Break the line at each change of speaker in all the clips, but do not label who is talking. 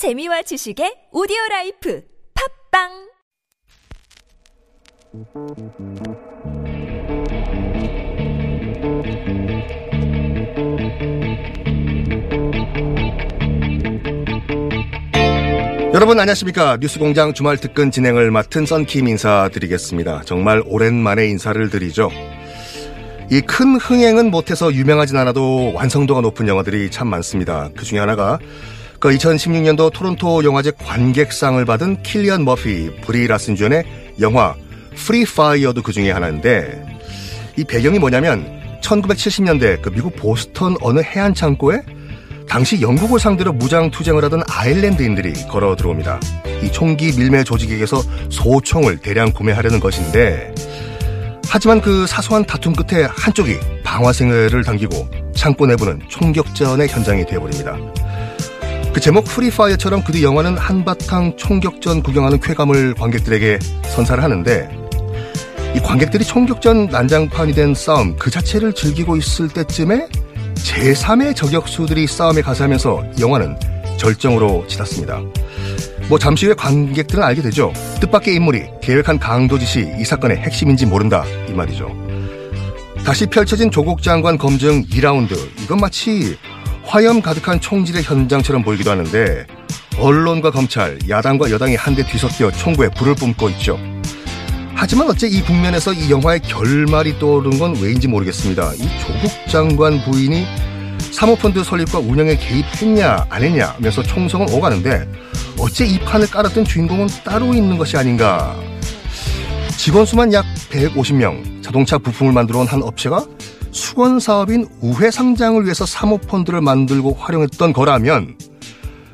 재미와 지식의 오디오 life 팟빵
여러분 안녕하십니까 뉴스공장 주말 특근 진행을 맡은 썬킴 인사드리겠습니다. 정말 오랜만에 인사를 드리죠. 이 큰 흥행은 못해서 유명하진 않아도 완성도가 높은 영화들이 참 많습니다. 그 중에 하나가 그 2016년도 토론토 영화제 관객상을 받은 킬리안 머피, 브리 라슨 주연의 영화 프리 파이어도 그 중에 하나인데 이 배경이 뭐냐면 1970년대 그 미국 보스턴 어느 해안 창고에 당시 영국을 상대로 무장 투쟁을 하던 아일랜드인들이 걸어 들어옵니다. 이 총기 밀매 조직에게서 소총을 대량 구매하려는 것인데 하지만 그 사소한 다툼 끝에 한쪽이 방아쇠를 당기고 창고 내부는 총격전의 현장이 되어버립니다. 그 제목 Free Fire처럼 그뒤 영화는 한바탕 총격전 구경하는 쾌감을 관객들에게 선사를 하는데 이 관객들이 총격전 난장판이 된 싸움 그 자체를 즐기고 있을 때쯤에 제3의 저격수들이 싸움에 가세하면서 영화는 절정으로 치닫습니다. 뭐 잠시 후에 관객들은 알게 되죠. 뜻밖의 인물이 계획한 강도 짓이 이 사건의 핵심인지 모른다 이 말이죠. 다시 펼쳐진 조국 장관 검증 2라운드 이건 마치 화염 가득한 총질의 현장처럼 보이기도 하는데 언론과 검찰, 야당과 여당이 한데 뒤섞여 총구에 불을 뿜고 있죠. 하지만 어째 이 국면에서 이 영화의 결말이 떠오르는 건 왜인지 모르겠습니다. 이 조국 장관 부인이 사모펀드 설립과 운영에 개입했냐 안 했냐 하면서 총성은 오가는데 어째 이 판을 깔았던 주인공은 따로 있는 것이 아닌가. 직원 수만 약 150명, 자동차 부품을 만들어 온 한 업체가 수건 사업인 우회 상장을 위해서 사모펀드를 만들고 활용했던 거라면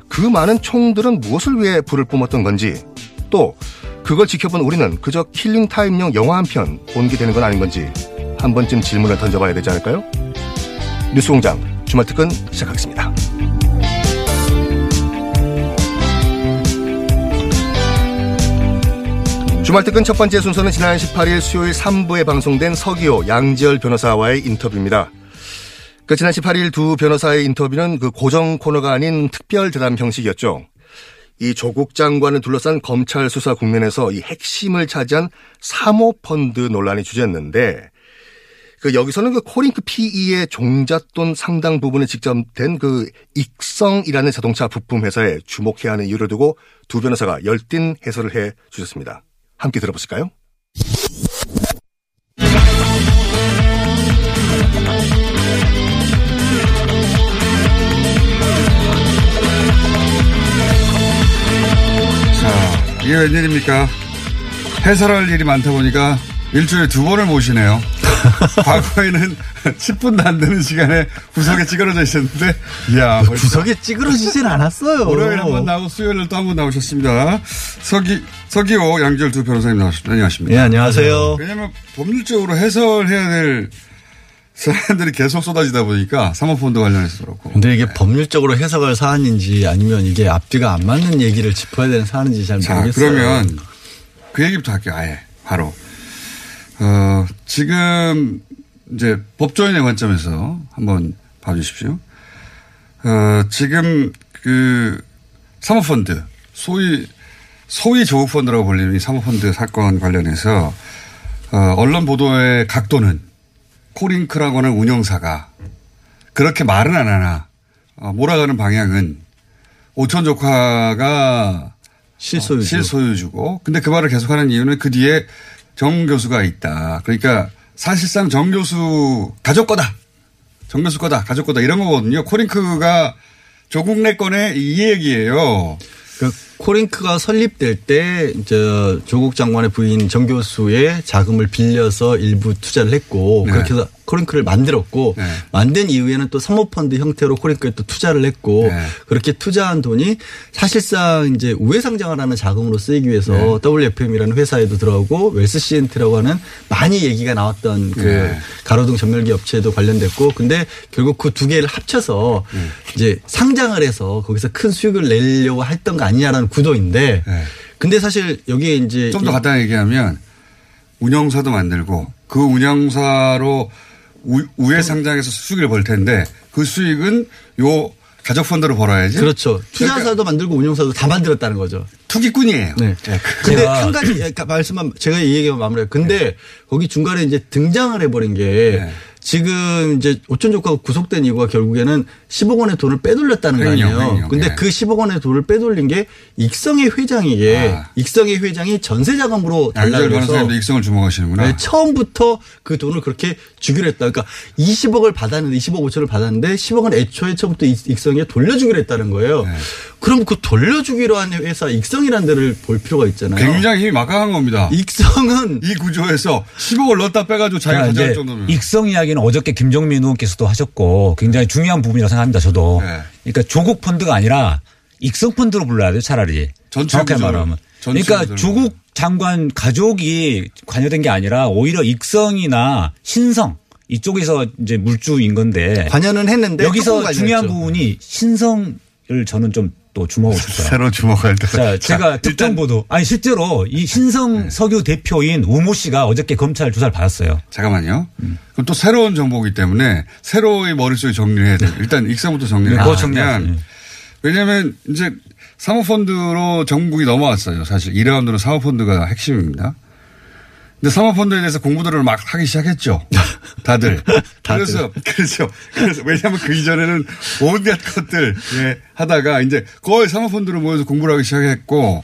그 많은 총들은 무엇을 위해 불을 뿜었던 건지 또 그걸 지켜본 우리는 그저 킬링타임용 영화 한 편본게 되는 건 아닌 건지 한 번쯤 질문을 던져봐야 되지 않을까요? 뉴스공장 주말 특근 시작하겠습니다. 주말 특근 첫 번째 순서는 지난 18일 수요일 3부에 방송된 서기호 양지열 변호사와의 인터뷰입니다. 그 지난 18일 두 변호사의 인터뷰는 그 고정 코너가 아닌 특별 대담 형식이었죠. 이 조국 장관을 둘러싼 검찰 수사 국면에서 이 핵심을 차지한 사모펀드 논란이 주제였는데 그 여기서는 그 코링크 PE의 종잣돈 상당 부분에 직접된 그 익성이라는 자동차 부품 회사에 주목해야 하는 이유를 두고 두 변호사가 열띤 해설을 해 주셨습니다. 함께 들어보실까요?
자, 이게 웬일입니까? 해설할 일이 많다 보니까 일주일에 두 번을 모시네요. 과거에는 10분도 안 되는 시간에 구석에 찌그러져 있었는데, 이야. 벌써
구석에 찌그러지진 않았어요.
월요일 한 번 나오고 수요일 또한 번 나오셨습니다. 서기, 서기호, 양지열 두 변호사님 나오셨습니다. 안녕하십니까.
예, 안녕하세요.
왜냐면 법률적으로 해설해야 될 사람들이 계속 쏟아지다 보니까 사모펀드 관련해서 그렇고.
근데 이게 법률적으로 해석할 사안인지 아니면 이게 앞뒤가 안 맞는 얘기를 짚어야 되는 사안인지 잘
자,
모르겠어요.
그러면 그 얘기부터 할게요. 아예 바로. 어, 지금 이제 법조인의 관점에서 한번 봐주십시오. 어, 지금 그 사모펀드 소위 소위 조국펀드라고 불리는 이 사모펀드 사건 관련해서 어, 언론 보도의 각도는 코링크라고 하는 운영사가 그렇게 말은 안 하나 어, 몰아가는 방향은 오천 조카가
실소유주.
실소유주고 근데 그 말을 계속하는 이유는 그 뒤에 정 교수가 있다. 그러니까 사실상 정 교수 가족 거다. 정 교수 거다. 가족 거다. 이런 거거든요. 코링크가 조국네 거네 이 얘기예요.
그 코링크가 설립될 때 이제 조국 장관의 부인 정 교수의 자금을 빌려서 일부 투자를 했고
네.
그렇게 해서 코링크를 만들었고
네.
만든 이후에는 또 사모펀드 형태로 코링크에 또 투자를 했고
네.
그렇게 투자한 돈이 사실상 이제 우회 상장을 하는 자금으로 쓰이기 위해서
네.
WFM이라는 회사에도 들어가고 웰스 CNT라고 하는 많이 얘기가 나왔던 그
네.
가로등 전멸기 업체도 관련됐고 근데 결국 그 두 개를 합쳐서
네.
이제 상장을 해서 거기서 큰 수익을 내려고 했던 거 아니냐라는 구도인데
네.
근데 사실 여기에 이제
좀더
이-
간단히 얘기하면 운영사도 만들고 그 운영사로 우, 우회 상장해서 수익을 벌 텐데 그 수익은 요 가족 펀드로 벌어야지.
그렇죠. 투자사도 만들고 운용사도 다 만들었다는 거죠.
투기꾼이에요.
네.
예.
근데
제가-
한 가지 아까 말씀만 제가 이 얘기만 마무리해요. 근데 거기 중간에 이제 등장을 해버린 게
네.
지금 이제 오천 조카가 구속된 이유가 결국에는 10억 원의 돈을 빼돌렸다는 거
횡령,
아니에요.
횡령,
근데
예.
그 10억 원의 돈을 빼돌린 게 익성의 회장이게
아.
익성의 회장이 전세 자금으로 달라고
양절
해서
익성을 주목하시는구나.
네, 처음부터 그 돈을 그렇게 주기로 했다. 그러니까 20억을 받았는데 20억 5천을 받았는데 10억은 애초에 처음부터 익- 익성에 돌려주기로 했다는 거예요.
네.
그럼 그 돌려주기로 한 회사 익성이라는 데를 볼 필요가 있잖아요.
굉장히 힘이 막강한 겁니다.
익성은
이 구조에서 10억을 넣었다 빼가지고 자기가
그러니까
가져갈 정도면.
익성 이야기는 어저께 김정민 의원께서도 하셨고 굉장히 중요한 부분이라고 생각합니다. 저도.
네.
그러니까 조국 펀드가 아니라 익성 펀드로 불러야 돼요. 차라리.
전체 구조를,
말하면.
전체
그러니까. 조국 장관 가족이 관여된 게 아니라 오히려 익성이나 신성 이쪽에서 이제 물주인 건데
관여는 했는데
여기서. 중요한 부분이 신성을 저는 좀 또 주목하고 싶어요.
새로 주목할 때.
자, 제가 특정 보도. 아니 실제로 이 신성
네.
석유 대표인 우모 씨가 어저께 검찰 조사를 받았어요.
잠깐만요.
음.
그럼 또 새로운 정보이기 때문에 새로의 머릿속에 정리를 해야 돼요. 일단 익성부터 정리를
네,
하면
그거 정리하세요.
왜냐하면 이제 사모펀드로 전국이 넘어왔어요. 사실 2라운드로 사모펀드가 핵심입니다. 근데 사모펀드에 대해서 공부들을 막 하기 시작했죠. 다들. 그래서, 그래서, 그래서, 왜냐하면 그 이전에는 온갖 것들, 예, 하다가 이제 거의 사모펀드로 모여서 공부를 하기 시작했고,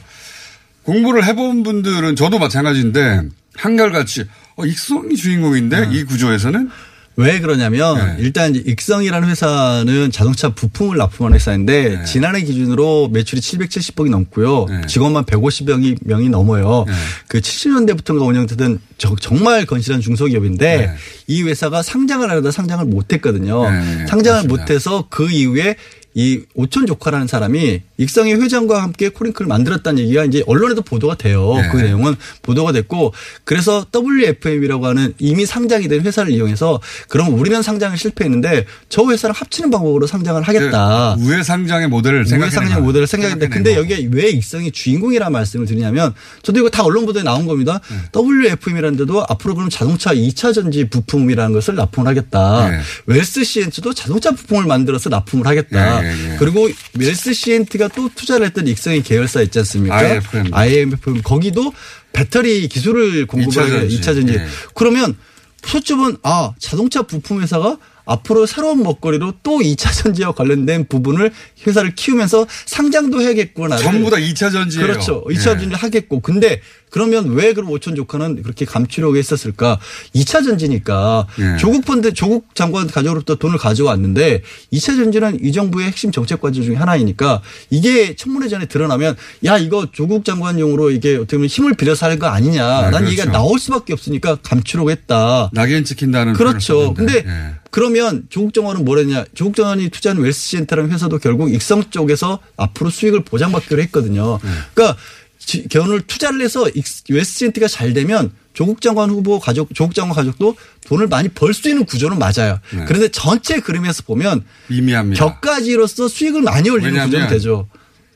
공부를 해본 분들은 저도 마찬가지인데, 한결같이, 어, 익성이 주인공인데, 이 구조에서는
왜 그러냐면
네.
일단 이제 익성이라는 회사는 자동차 부품을 납품하는 회사인데
네.
지난해 기준으로 매출이 770억이 넘고요.
네.
직원만 150명이 명이 넘어요.
네.
그 70년대부터가 운영되던 저- 정말 건실한 중소기업인데
네.
이 회사가 상장을 하려다 상장을 못했거든요.
네,
상장을. 못해서 그 이후에 이 오촌 조카라는 사람이 익성의 회장과 함께 코링크를 만들었다는 얘기가 이제 언론에도 보도가 돼요.
네.
그 내용은 보도가 됐고 그래서 WFM이라고 하는 이미 상장이 된 회사를 이용해서 그럼 우리는 상장을 실패했는데 저 회사를 합치는 방법으로 상장을 하겠다.
그 우회 상장의 모델을
우회
생각해
상장 모델을 생각했는데 근데 여기에 왜 익성이 주인공이라는 말씀을 드리냐면 저도 이거 다 언론 보도에 나온 겁니다.
네.
WFM이라는 데도 앞으로 그럼 자동차 2차 전지 부품이라는 것을 납품을 하겠다.
네.
웰스 시엔트도 자동차 부품을 만들어서 납품을 하겠다.
예, 예, 예.
그리고 웰스 시엔트가 또 투자를 했던 익성의 계열사 있지 않습니까?
IFM.
IMFM 거기도 배터리 기술을 공급하게
2차 전지.
2차 전지.
예.
그러면 소집은 아 자동차 부품 회사가 앞으로 새로운 먹거리로 또 2차 전지와 관련된 부분을 회사를 키우면서 상장도 해야겠구나.
전부 다 2차 전지예요.
그렇죠. 2차
예.
전지를 하겠고. 근데 그러면 왜 그럼 오천 조카는 그렇게 감추려고 했었을까? 2차 전지니까
예.
조국 펀드 조국 장관 가족으로부터 돈을 가져왔는데 2차 전지는 이 정부의 핵심 정책 과제 중에 하나이니까 이게 청문회 전에 드러나면 야 이거 조국 장관용으로 이게 어떻게 보면 힘을 빌려서 하는 거 아니냐라는
네,
얘기가
그렇죠.
나올 수밖에 없으니까 감추려고 했다.
낙인 찍힌다는
그렇죠. 근데
예.
그러면 조국 정원은 뭐랬냐. 조국 정원이 투자한 웰스시엔터라는 회사도 결국 익성 쪽에서 앞으로 수익을 보장받기로 했거든요.
네.
그러니까 지- 견을 투자를 해서 웰스시엔터가 잘 되면 조국 장관 후보 가족, 조국 장관 가족도 돈을 많이 벌 수 있는 구조는 맞아요.
네.
그런데 전체 그림에서 보면
미미합니다.
격가지로서 수익을 많이 올리는 구조는 되죠.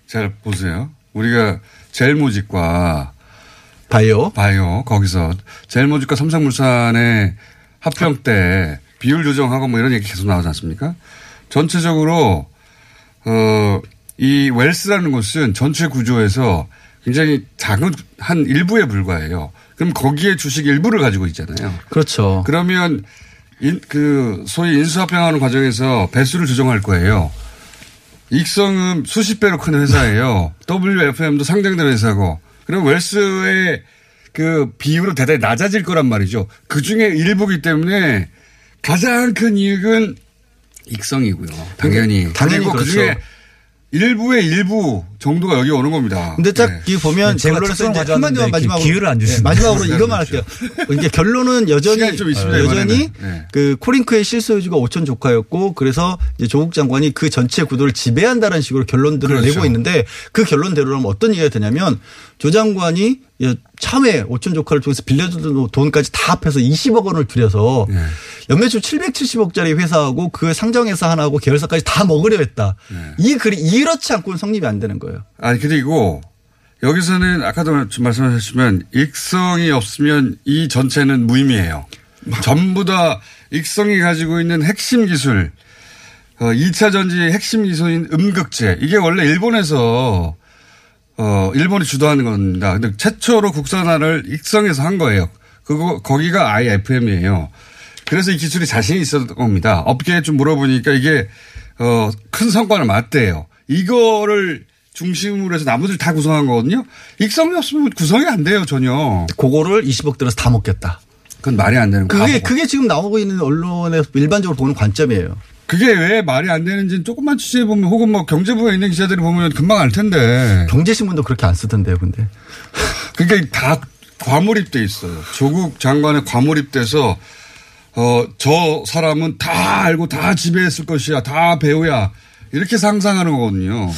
잘 보세요. 우리가 젤모직과
바이오.
바이오 거기서 젤모직과 삼성물산의 합병 때 비율 조정하고 뭐 이런 얘기 계속 나오지 않습니까? 전체적으로 어, 이 웰스라는 곳은 전체 구조에서 굉장히 작은 한 일부에 불과해요. 그럼 거기에 주식 일부를 가지고 있잖아요.
그렇죠.
그러면 인, 그 소위 인수합병하는 과정에서 배수를 조정할 거예요. 익성은 수십 배로 큰 회사예요. WFM도 상장된 회사고. 그럼 웰스의 그 비율은 대단히 낮아질 거란 말이죠. 그 중에 일부기 때문에 가장 큰 이익은 익성이고요. 당연히.
당연히
그리고 그
그렇죠.
중에 일부의 일부 정도가 여기 오는 겁니다.
근데 딱
네.
이 보면
제가
결론에서 이제 한마디만 마지막으로
기회를 안 주시네.
네, 마지막으로 이것만 할게요. 이게 결론은 여전히
좀 있습니다,
여전히
이번에는. 네.
그 코링크의 실소유주가 오천 조카였고 그래서 이제 조국 장관이 그 전체 구도를 지배한다는 식으로 결론들을
그렇죠.
내고 있는데 그 결론대로라면 어떤 얘기가 되냐면 조 장관이 참외 오천 조카를 통해서 빌려주던 돈까지 다 합해서 20억 원을 들여서
네.
연매출 770억짜리 회사하고 그 상정회사 하나하고 계열사까지 다 먹으려 했다.
네.
이 글이 이렇지 않고는 성립이 안 되는 거예요.
아니 그리고 여기서는 아까도 말씀하셨지만 익성이 없으면 이 전체는 무의미해요. 전부 다 익성이 가지고 있는 핵심 기술 어, 2차 전지 핵심 기소인 음극재. 이게 원래 일본에서 어, 일본이 주도하는 겁니다. 근데 최초로 국산화를 익성에서 한 거예요. 그거, 거기가 IFM이에요. 그래서 이 기술이 자신이 있었던 겁니다. 업계에 좀 물어보니까 이게, 어, 큰 성과를 맞대요. 이거를 중심으로 해서 나머지를 다 구성한 거거든요. 익성이 없으면 구성이 안 돼요, 전혀.
그거를 20억 들어서 다 먹겠다.
그건 말이 안 되는 거예요.
그게 그게 지금 나오고 있는 언론에 일반적으로 보는 관점이에요.
그게 왜 말이 안 되는지는 조금만 취재해 보면 혹은 뭐 경제부에 있는 기자들이 보면 금방 알 텐데.
경제신문도 그렇게 안 쓰던데요, 근데.
그게 다 과몰입돼 있어요. 조국 장관에 과몰입돼서 어, 저 사람은 다 알고 다 지배했을 것이야. 다 배우야. 이렇게 상상하는 거거든요.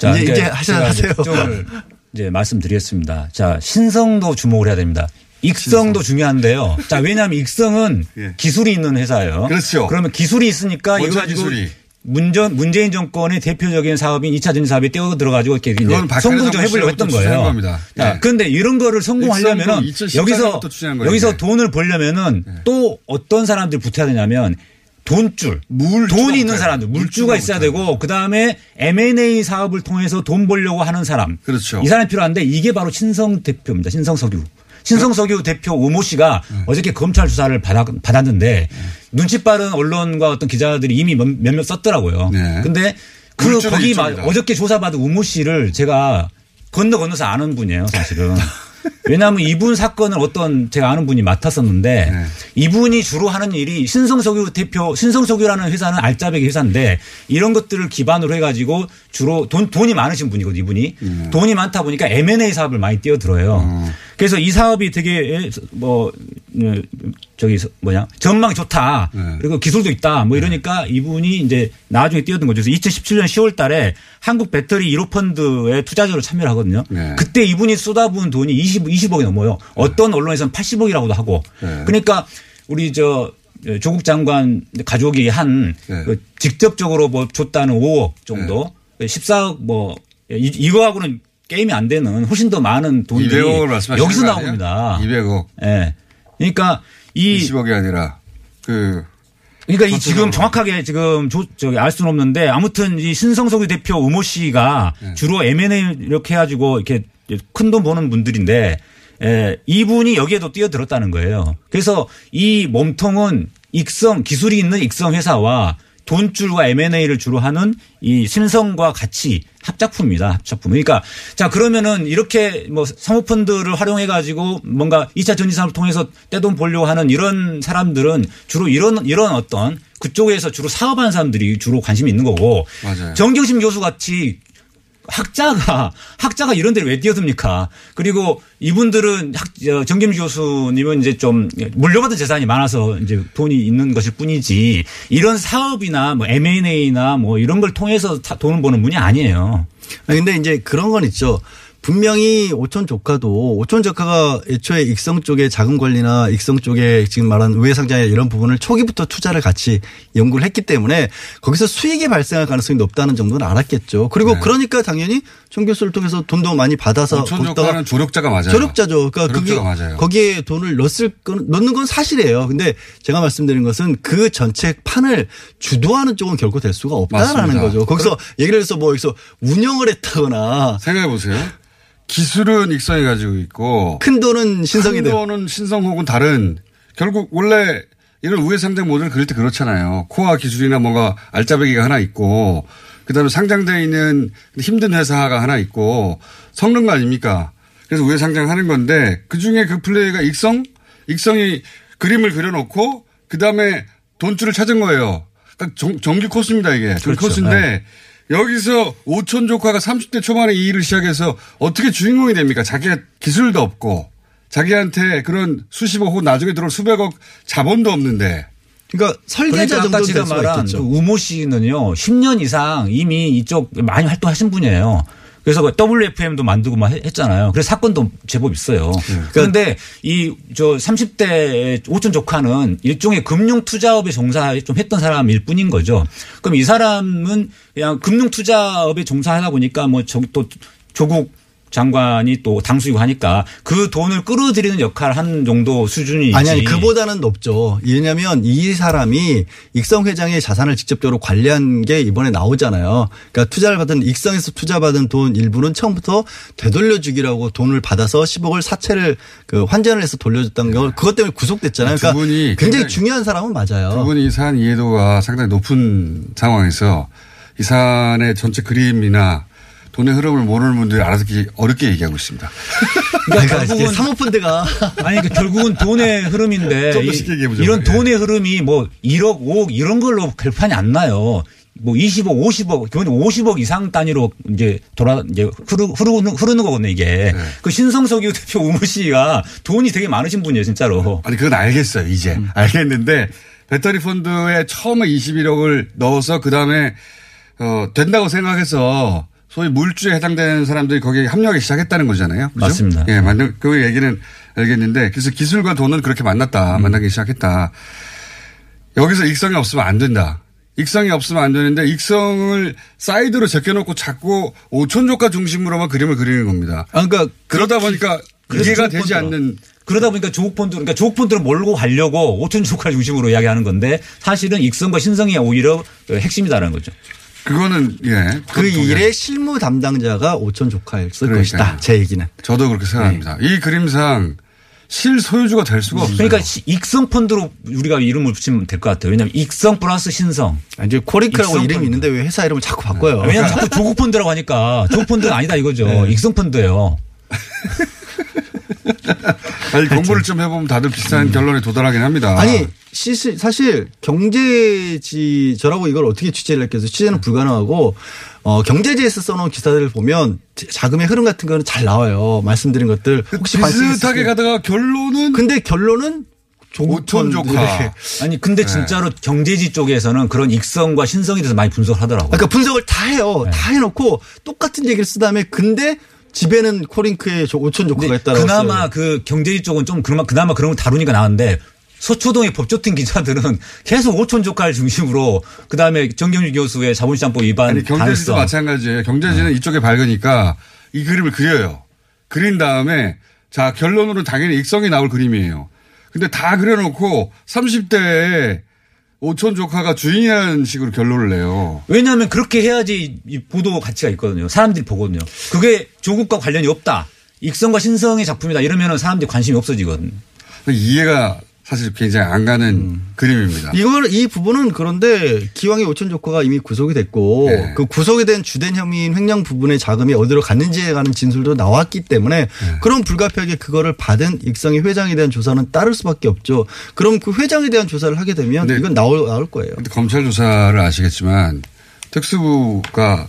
자,
이제-
이제,
이제 하셔-
제가
하세요.
이제 말씀드리겠습니다. 자, 신성도 주목을 해야 됩니다. 익성도 중요한데요. 자, 왜냐하면 익성은
예.
기술이 있는 회사예요.
그렇죠.
그러면 기술이 있으니까 이거 가지고
기술이?
문전, 문재인 정권의 대표적인 사업인 2차 전지 사업에 떼어 들어가지고 이렇게 성공 좀 해보려고 했던 거예요. 자,
예.
그런데 이런 거를 성공하려면은
2014
여기서 여기서. 돈을 벌려면은 또 어떤 사람들이 붙어야 되냐면 돈줄,
물주가
돈이 있는. 사람들, 물주가 있어야. 되고 그 다음에 M&A 사업을 통해서 돈 벌려고 하는 사람,
그렇죠.
이 사람이 필요한데 이게 바로 신성 대표입니다. 신성 석유. 신성 석유 대표 오모 씨가
네.
어저께 검찰 수사를 받았, 받았는데 눈치 빠른 언론과 어떤 기자들이 이미 몇- 몇몇 썼더라고요.
네.
근데 그 거기 마-. 어저께 조사받은 우모 씨를 제가 건너 건너서 아는 분이에요, 사실은. 왜냐하면 이분 사건을 어떤 제가 아는 분이 맡았었는데
네.
이분이 주로 하는 일이 신성석유 대표 신성석유라는 회사는 알짜배기 회사인데 이런 것들을 기반으로 해가지고 주로 돈 돈이 많으신 분이거든요 이분이
음.
돈이 많다 보니까 M&A 사업을 많이 뛰어들어요. 그래서 이 사업이 되게 뭐 음, 저기 뭐냐 전망이 좋다
네.
그리고 기술도 있다 뭐 이러니까 이분이 이제 나중에 뛰어든 거죠. 그래서 2017년 10월 달에 한국 배터리 1호 펀드에 투자자로 참여를 하거든요.
네.
그때 이분이 쏟아부은 돈이 20, 20억이 넘어요. 어떤 언론에서는 80억이라고도 하고.
네.
그러니까 우리 저 조국 장관 가족이 한
네.
그 직접적으로 뭐 줬다는 5억 정도, 14억 뭐 이- 이거하고는 게임이 안 되는 훨씬 더 많은 돈들이
200억을 말씀하시는
여기서? 나옵니다.
200억.
예. 그러니까 이
20억이 아니라 그
그러니까 이. 지금 정확하게 지금 조, 저기 알 수는 없는데 아무튼 이 신성석유 대표 우모 씨가
네.
주로 M&A 이렇게 해가지고 이렇게 큰 돈 버는 분들인데 에, 이분이 여기에도 뛰어들었다는 거예요. 그래서 이 몸통은 익성 기술이 있는 익성 회사와 돈줄과 M&A를 주로 하는 이 신성과 같이 합작품입니다. 합작품. 그러니까 자 그러면은 이렇게 뭐 사모펀드를 활용해 가지고 뭔가 2차 전지 산업을 통해서 떼돈 벌려고 하는 이런 사람들은 주로 이런 이런 어떤 그쪽에서 주로 사업하는 사람들이 주로 관심이 있는 거고
맞아요.
정경심 교수 같이 학자가 학자가 이런 데를 왜 뛰어듭니까? 그리고 이분들은 학, 저, 정김 교수님은 이제 좀 물려받은 재산이 많아서 이제 돈이 있는 것일 뿐이지 이런 사업이나 뭐 M&A나 뭐 이런 걸 통해서 다 돈을 버는 분이 아니에요.
아니, 근데 이제 그런 건 있죠. 분명히 오촌 조카도 오촌 조카가 애초에 익성 쪽에 자금 관리나 익성 쪽에 지금 말한 우회상장에 이런 부분을 초기부터 투자를 같이 연구를 했기 때문에 거기서 수익이 발생할 가능성이 높다는 정도는 알았겠죠. 그리고
네.
그러니까 당연히 총 교수를 통해서 돈도 많이 받아서 거기다가
조카는 조력자가 맞아요.
조력자죠. 그러니까 그게
조력자가 맞아요.
거기에 돈을 넣었을 건 넣는 건 사실이에요. 근데 제가 말씀드린 것은 그 전체 판을 주도하는 쪽은 결코 될 수가 없다라는
맞습니다.
거죠. 거기서 얘기를 해서 뭐 여기서 운영을 했다거나
생각해 보세요. 기술은 익성이 가지고 있고
큰 돈은 신성이
큰. 돈은 신성 혹은 다른 결국 원래 이런 우회상장 모델을 그릴 때 그렇잖아요. 코어 기술이나 뭔가 알짜배기가 하나 있고 그다음에 상장돼 있는 힘든 회사가 하나 있고 섞는 거 아닙니까? 그래서 우회상장 하는 건데 그 중에 그 플레이가 익성 익성이 그림을 그려놓고 그다음에 돈줄을 찾은 거예요. 그러니까 정, 정규 코스입니다 이게 정규
그렇죠.
코스인데 여기서 오촌 조카가 30대 초반에 이 일을 시작해서 어떻게 주인공이 됩니까? 자기가 기술도 없고 자기한테 그런 수십억 혹은 나중에 들어올 수백억 자본도 없는데
그러니까 설계자
그러니까 아까
정도
제가 말한 그. 우모 씨는요 10년 이상 이미 이쪽 많이 활동하신 분이에요. 그래서 그 WFM도 만들고 막 했- 했잖아요. 그래서 사건도 제법 있어요. 그런데 이 저 30대 오촌 조카는 일종의 금융 투자업에 종사 좀 했던 사람일 뿐인 거죠. 그럼 이 사람은 그냥 금융 투자업에 종사하다 보니까 뭐 저기 또 조국 장관이 또 당수이고 하니까 그 돈을 끌어들이는 역할을 한 정도 수준이지.
아니 아니 그보다는 높죠. 왜냐하면 이 사람이 익성 회장의 자산을 직접적으로 관리한 게 이번에 나오잖아요. 그러니까 투자를 받은 익성에서 투자받은 돈 일부는 처음부터 되돌려주기라고 돈을 받아서 10억을 사채를 그 환전을 해서 돌려줬다는 거 그것 때문에 구속됐잖아요.
두
그러니까
분이
굉장히
굉장히
중요한 사람은 맞아요.
두 분이 이 사안 이해도가 상당히 높은 상황에서 이 사안의 전체 그림이나 돈의 흐름을 모르는 분들이 알아듣기 어렵게 얘기하고 있습니다.
그러니까
결국은-
이게 사모펀드가
아니 그 결국은 돈의 흐름인데
좀더
이-. 이런
예.
돈의 흐름이 뭐 1억, 5억 이런 걸로 결판이 안 나요. 뭐 20억, 50억, 기본 50억 이상 단위로 이제 돌아 이제 흐르, 흐르는 흐르는 거거든요 이게. 그 신성석유 대표 우무 씨가 돈이 되게 많으신 분이에요 진짜로.
아니 그건 알겠어요 이제
음.
알겠는데 배터리 펀드에 처음에 21억을 넣어서 그 다음에 어, 된다고 생각해서 소위 물주에 해당되는 사람들이 거기에 합류하기 시작했다는 거잖아요. 그죠?
맞습니다.
예, 맞는 그 얘기는 알겠는데 그래서 기술과 돈은 그렇게 만났다,
음.
만나기 시작했다. 여기서 익성이 없으면 안 된다. 익성이 없으면 안 되는데 익성을 사이드로 제껴놓고 자꾸 오천조가 중심으로만 그림을 그리는 겁니다.
아, 그러니까
그러다 보니까 이해가
조건들어.
되지 않는
그러다 보니까 조국 펀드, 그러니까 조국 펀드를 몰고 가려고 5촌 조카를 중심으로 이야기하는 건데 사실은 익성과 신성이 오히려 핵심이다라는 거죠.
그거는 예.
그. 일의 실무 담당자가 오촌 조카였을
그러니까요.
것이다. 제 얘기는.
저도 그렇게 생각합니다.
네.
이 그림상 실소유주가 될 수가 없어요.
그러니까 시- 익성 펀드로 우리가 이름을 붙이면 될 것 같아요. 왜냐하면 익성 플러스 신성.
아, 이제 코링크라고
익성
이름이
펀드.
있는데 왜 회사 이름을 자꾸 바꿔요?
왜냐하면 자꾸 조국 펀드라고 하니까 조국 펀드는 아니다 이거죠.
네.
익성 펀드예요.
아니, 공부를 좀 해보면 다들 비슷한 결론에 도달하긴 합니다.
아니 시스- 사실 경제지 저라고 이걸 어떻게 취재를 했겠어요? 취재는 불가능하고 어, 경제지에서 써놓은 기사들을 보면 자금의 흐름 같은 거는 잘 나와요. 말씀드린 것들 혹시
비슷하게 가다가 결론은
근데 결론은 펀드.
조카.
아니 근데 진짜로 경제지 쪽에서는 그런 익성과 신성에 대해서 많이 분석을 하더라고요.
그러니까 분석을 다 해요.
네.
다 해놓고 똑같은 얘기를 쓴 다음에 근데 집에는 코링크의 조- 오천 조카가
근데
있다라고
그나마
써요.
그 경제지 쪽은 좀 그나마, 그나마 그런 거 다루니까 나은데 서초동의 법조팀 기자들은 계속 오촌 조카를 중심으로 그다음에 정경주 교수의 자본시장법 위반
아니, 경제지도
가능성.
마찬가지예요. 경제지는 이쪽에 밝으니까 이 그림을 그려요. 그린 다음에 자, 결론으로 당연히 익성이 나올 그림이에요. 근데 다 그려놓고 30대에 오촌 조카가 주인이라는 식으로 결론을 내요.
왜냐하면 그렇게 해야지 이 보도 가치가 있거든요. 사람들이 보거든요. 그게 조국과 관련이 없다. 익성과 신성의 작품이다. 이러면 사람들이 관심이 없어지거든요.
이해가 사실 굉장히 안 가는
음.
그림입니다.
이걸 이 부분은 그런데 기왕의 오천 조카가 이미 구속이 됐고
네.
그 구속이 된 주된 혐의인 횡령 부분의 자금이 어디로 갔는지에 관한 진술도 나왔기 때문에
네.
그런 불가피하게 그거를 받은 익성의 회장에 대한 조사는 따를 수밖에 없죠. 그럼 그 회장에 대한 조사를 하게 되면 이건 나올 나올 거예요.
근데 검찰 조사를 아시겠지만 특수부가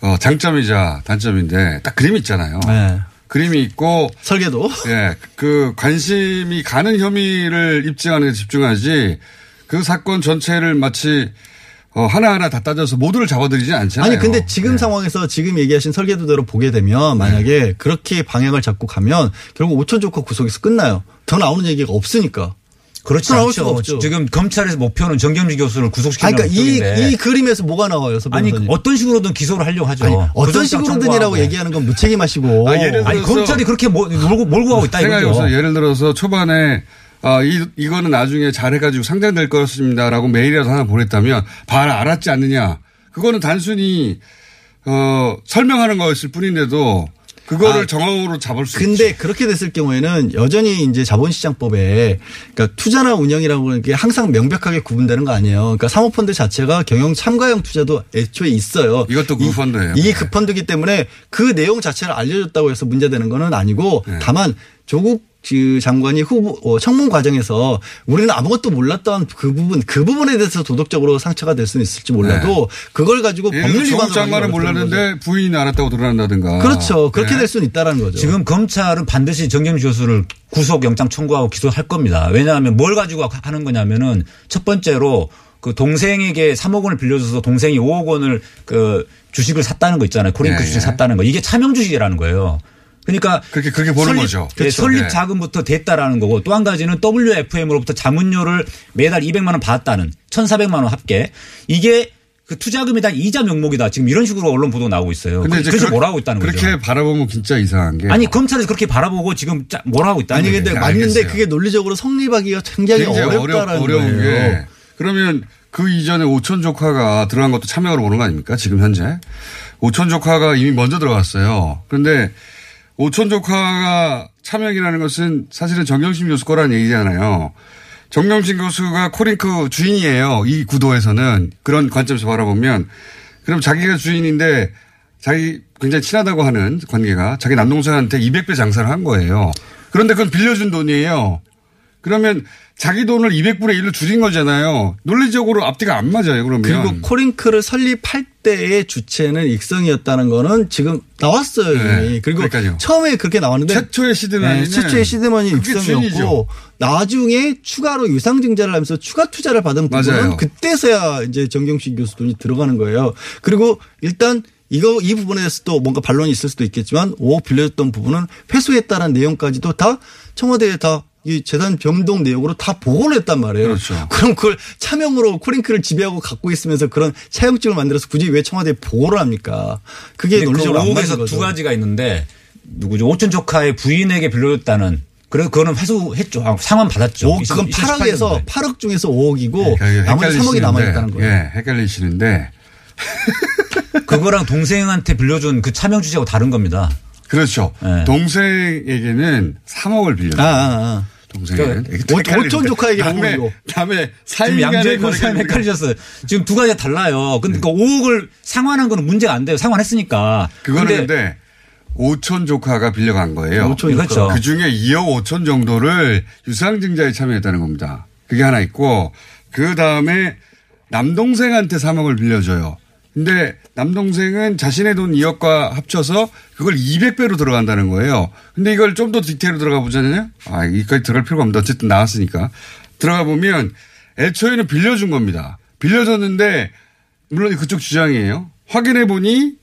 어, 장점이자 단점인데 딱 그림이 있잖아요.
네.
그림이 있고
설계도
예, 그 관심이 가는 혐의를 입증하는 데 집중하지 그 사건 전체를 마치 어, 하나하나 다 따져서 모두를 잡아들이지 않잖아요.
아니 근데 지금
네.
상황에서 지금 얘기하신 설계도대로 보게 되면 만약에 그렇게 방향을 잡고 가면 결국 오천 조카 구속에서 끝나요. 더 나오는 얘기가 없으니까.
그렇지 않죠.
없죠.
지금 검찰에서 목표는 정경주 교수를 구속시키는
그러니까 이, 이 그림에서 뭐가 나와요, 서
아니? 어떤 식으로든 기소를 하려고 하죠.
아니, 어떤 식으로든이라고. 얘기하는 건 무책임하시고.
아, 예를 들어-
아니 검찰이 그렇게 모- 몰고 몰고 가고 있다 이거죠.
예를 들어서 초반에 아, 이, 이거는 나중에 잘해가지고 상장될 것입니다라고 메일이라도 하나 보냈다면 봐라 알았지 않느냐. 그거는 단순히 어, 설명하는 거였을 뿐인데도 그거를
아,
정황으로 잡을 수
근데
있죠.
그렇게 됐을 경우에는 여전히 이제 자본시장법에 그러니까 투자나 운영이라고 하는 게 항상 명백하게 구분되는 거 아니에요. 그러니까 사모펀드 자체가 경영 참가형 투자도 애초에 있어요.
이것도
이-
급펀드예요.
이
네.
급펀드기 때문에 그 내용 자체를 알려줬다고 해서 문제되는 거는 아니고
네.
다만 조국 그 장관이 후보 어, 청문 과정에서 우리는 아무것도 몰랐던 그 부분 그 부분에 대해서 도덕적으로 상처가 될 수는 있을지 몰라도 그걸 가지고 법률 위반으로
장관은
가는 거죠.
몰랐는데 부인이 알았다고 드러난다든가.
그렇죠. 그렇게
네.
될 수는 있다라는 거죠.
지금 검찰은 반드시 정경주 교수를 구속영장 청구하고 기소할 겁니다. 왜냐하면 뭘 가지고 하는 거냐면은 첫 번째로 그 동생에게 3억 원을 빌려줘서 동생이 5억 원을 그 주식을 샀다는 거 있잖아요. 코링크
예,
주식
예.
샀다는 거. 이게 차명 주식이라는 거예요. 그러니까
그렇게- 그렇게 보는
설립,
거죠.
예,
그렇죠.
설립
네.
자금부터 됐다라는 거고 또 한 가지는 WFM으로부터 자문료를 매달 200만 원 받았다는 1,400만 원 합계 이게 그 투자금에 대한 이자 명목이다. 지금 이런 식으로 언론 보도 나오고 있어요.
근데 이제
그래서
그렇게-
뭐라고 있다는
그렇게
거죠.
바라보면 진짜 이상한 게
아니 검찰에서 그렇게 바라보고 지금 짜- 뭐라고 있다는
아니
거예요.
근데
네,
맞는데
알겠어요.
그게 논리적으로 성립하기가 굉장히,
굉장히
어렵다라는
어려, 운
거예요.
게 그러면 그 이전에 오촌 조카가 들어간 것도 차명으로 보는 거 아닙니까? 지금 현재 오촌 조카가 이미 먼저 들어갔어요. 그런데 오촌 조카가 차명이라는 것은 사실은 정경심 교수 거라는 얘기잖아요. 정경심 교수가 코링크 주인이에요. 이 구도에서는 그런 관점에서 바라보면 그럼 자기가 주인인데 자기 굉장히 친하다고 하는 관계가 자기 남동생한테 200배 장사를 한 거예요. 그런데 그건 빌려준 돈이에요. 그러면 자기 돈을 200분의 1로 줄인 거잖아요. 논리적으로 앞뒤가 안 맞아요. 그러면.
그리고 코링크를 설립할 때의 주체는 익성이었다는 거는 지금 나왔어요.
네,
이미. 그리고
그러니까요.
처음에 그렇게 나왔는데
최초의 시드머니는
네, 최초의 시드머니 익성이었고
주인이죠.
나중에 추가로 유상 증자를 하면서 추가 투자를 받은 부분은
맞아요.
그때서야 이제 정경식 교수 돈이 들어가는 거예요. 그리고 일단 이거 이 부분에 대해서 또 뭔가 반론이 있을 수도 있겠지만 5억 빌려줬던 부분은 회수했다는 내용까지도 다 청와대에 다 이 재산 변동 내용으로 다 보고를 했단 말이에요.
그렇죠.
그럼 그걸 차명으로 코링크를 지배하고 갖고 있으면서 그런 차용증을 만들어서 굳이 왜 청와대에 보고를 합니까? 그게
그
논리적으로 안 맞는 거죠.
두 가지가 있는데 누구죠? 오촌 조카의 부인에게 빌려줬다는 그래서 그거는 회수했죠. 아, 상환 받았죠.
5억, 그건 8억에서 8억 중에서 5억이고
네,
나머지 3억이 남아 있다는 거예요.
예, 헷갈리시는데
그거랑 동생한테 빌려준 그 차명 주제하고 다른 겁니다.
그렇죠.
네.
동생에게는 3억을 빌려.
아, 아, 아.
동생에게는
그러니까 오- 오촌 조카에게
다음에
오억이고.
다음에
지금 양재 교수님
있는
헷갈리셨어요. 지금 두 가지가 달라요. 근데 그 5억을 상환한 거는 문제가 안 돼요. 상환했으니까.
그거는
근데
근데 5천 조카가 빌려간 거예요.
오촌
그렇죠.
조카.
그 중에 2억 5천 정도를 유상증자에 참여했다는 겁니다. 그게 하나 있고 그 다음에 남동생한테 3억을 빌려줘요. 근데 남동생은 자신의 돈 2억과 합쳐서 그걸 200배로 들어간다는 거예요. 근데 이걸 좀 더 디테일로 들어가 보자면요. 아, 이까지 들어갈 필요가 없는데 어쨌든 나왔으니까. 들어가 보면 애초에는 빌려준 겁니다. 빌려줬는데 물론 그쪽 주장이에요. 확인해 보니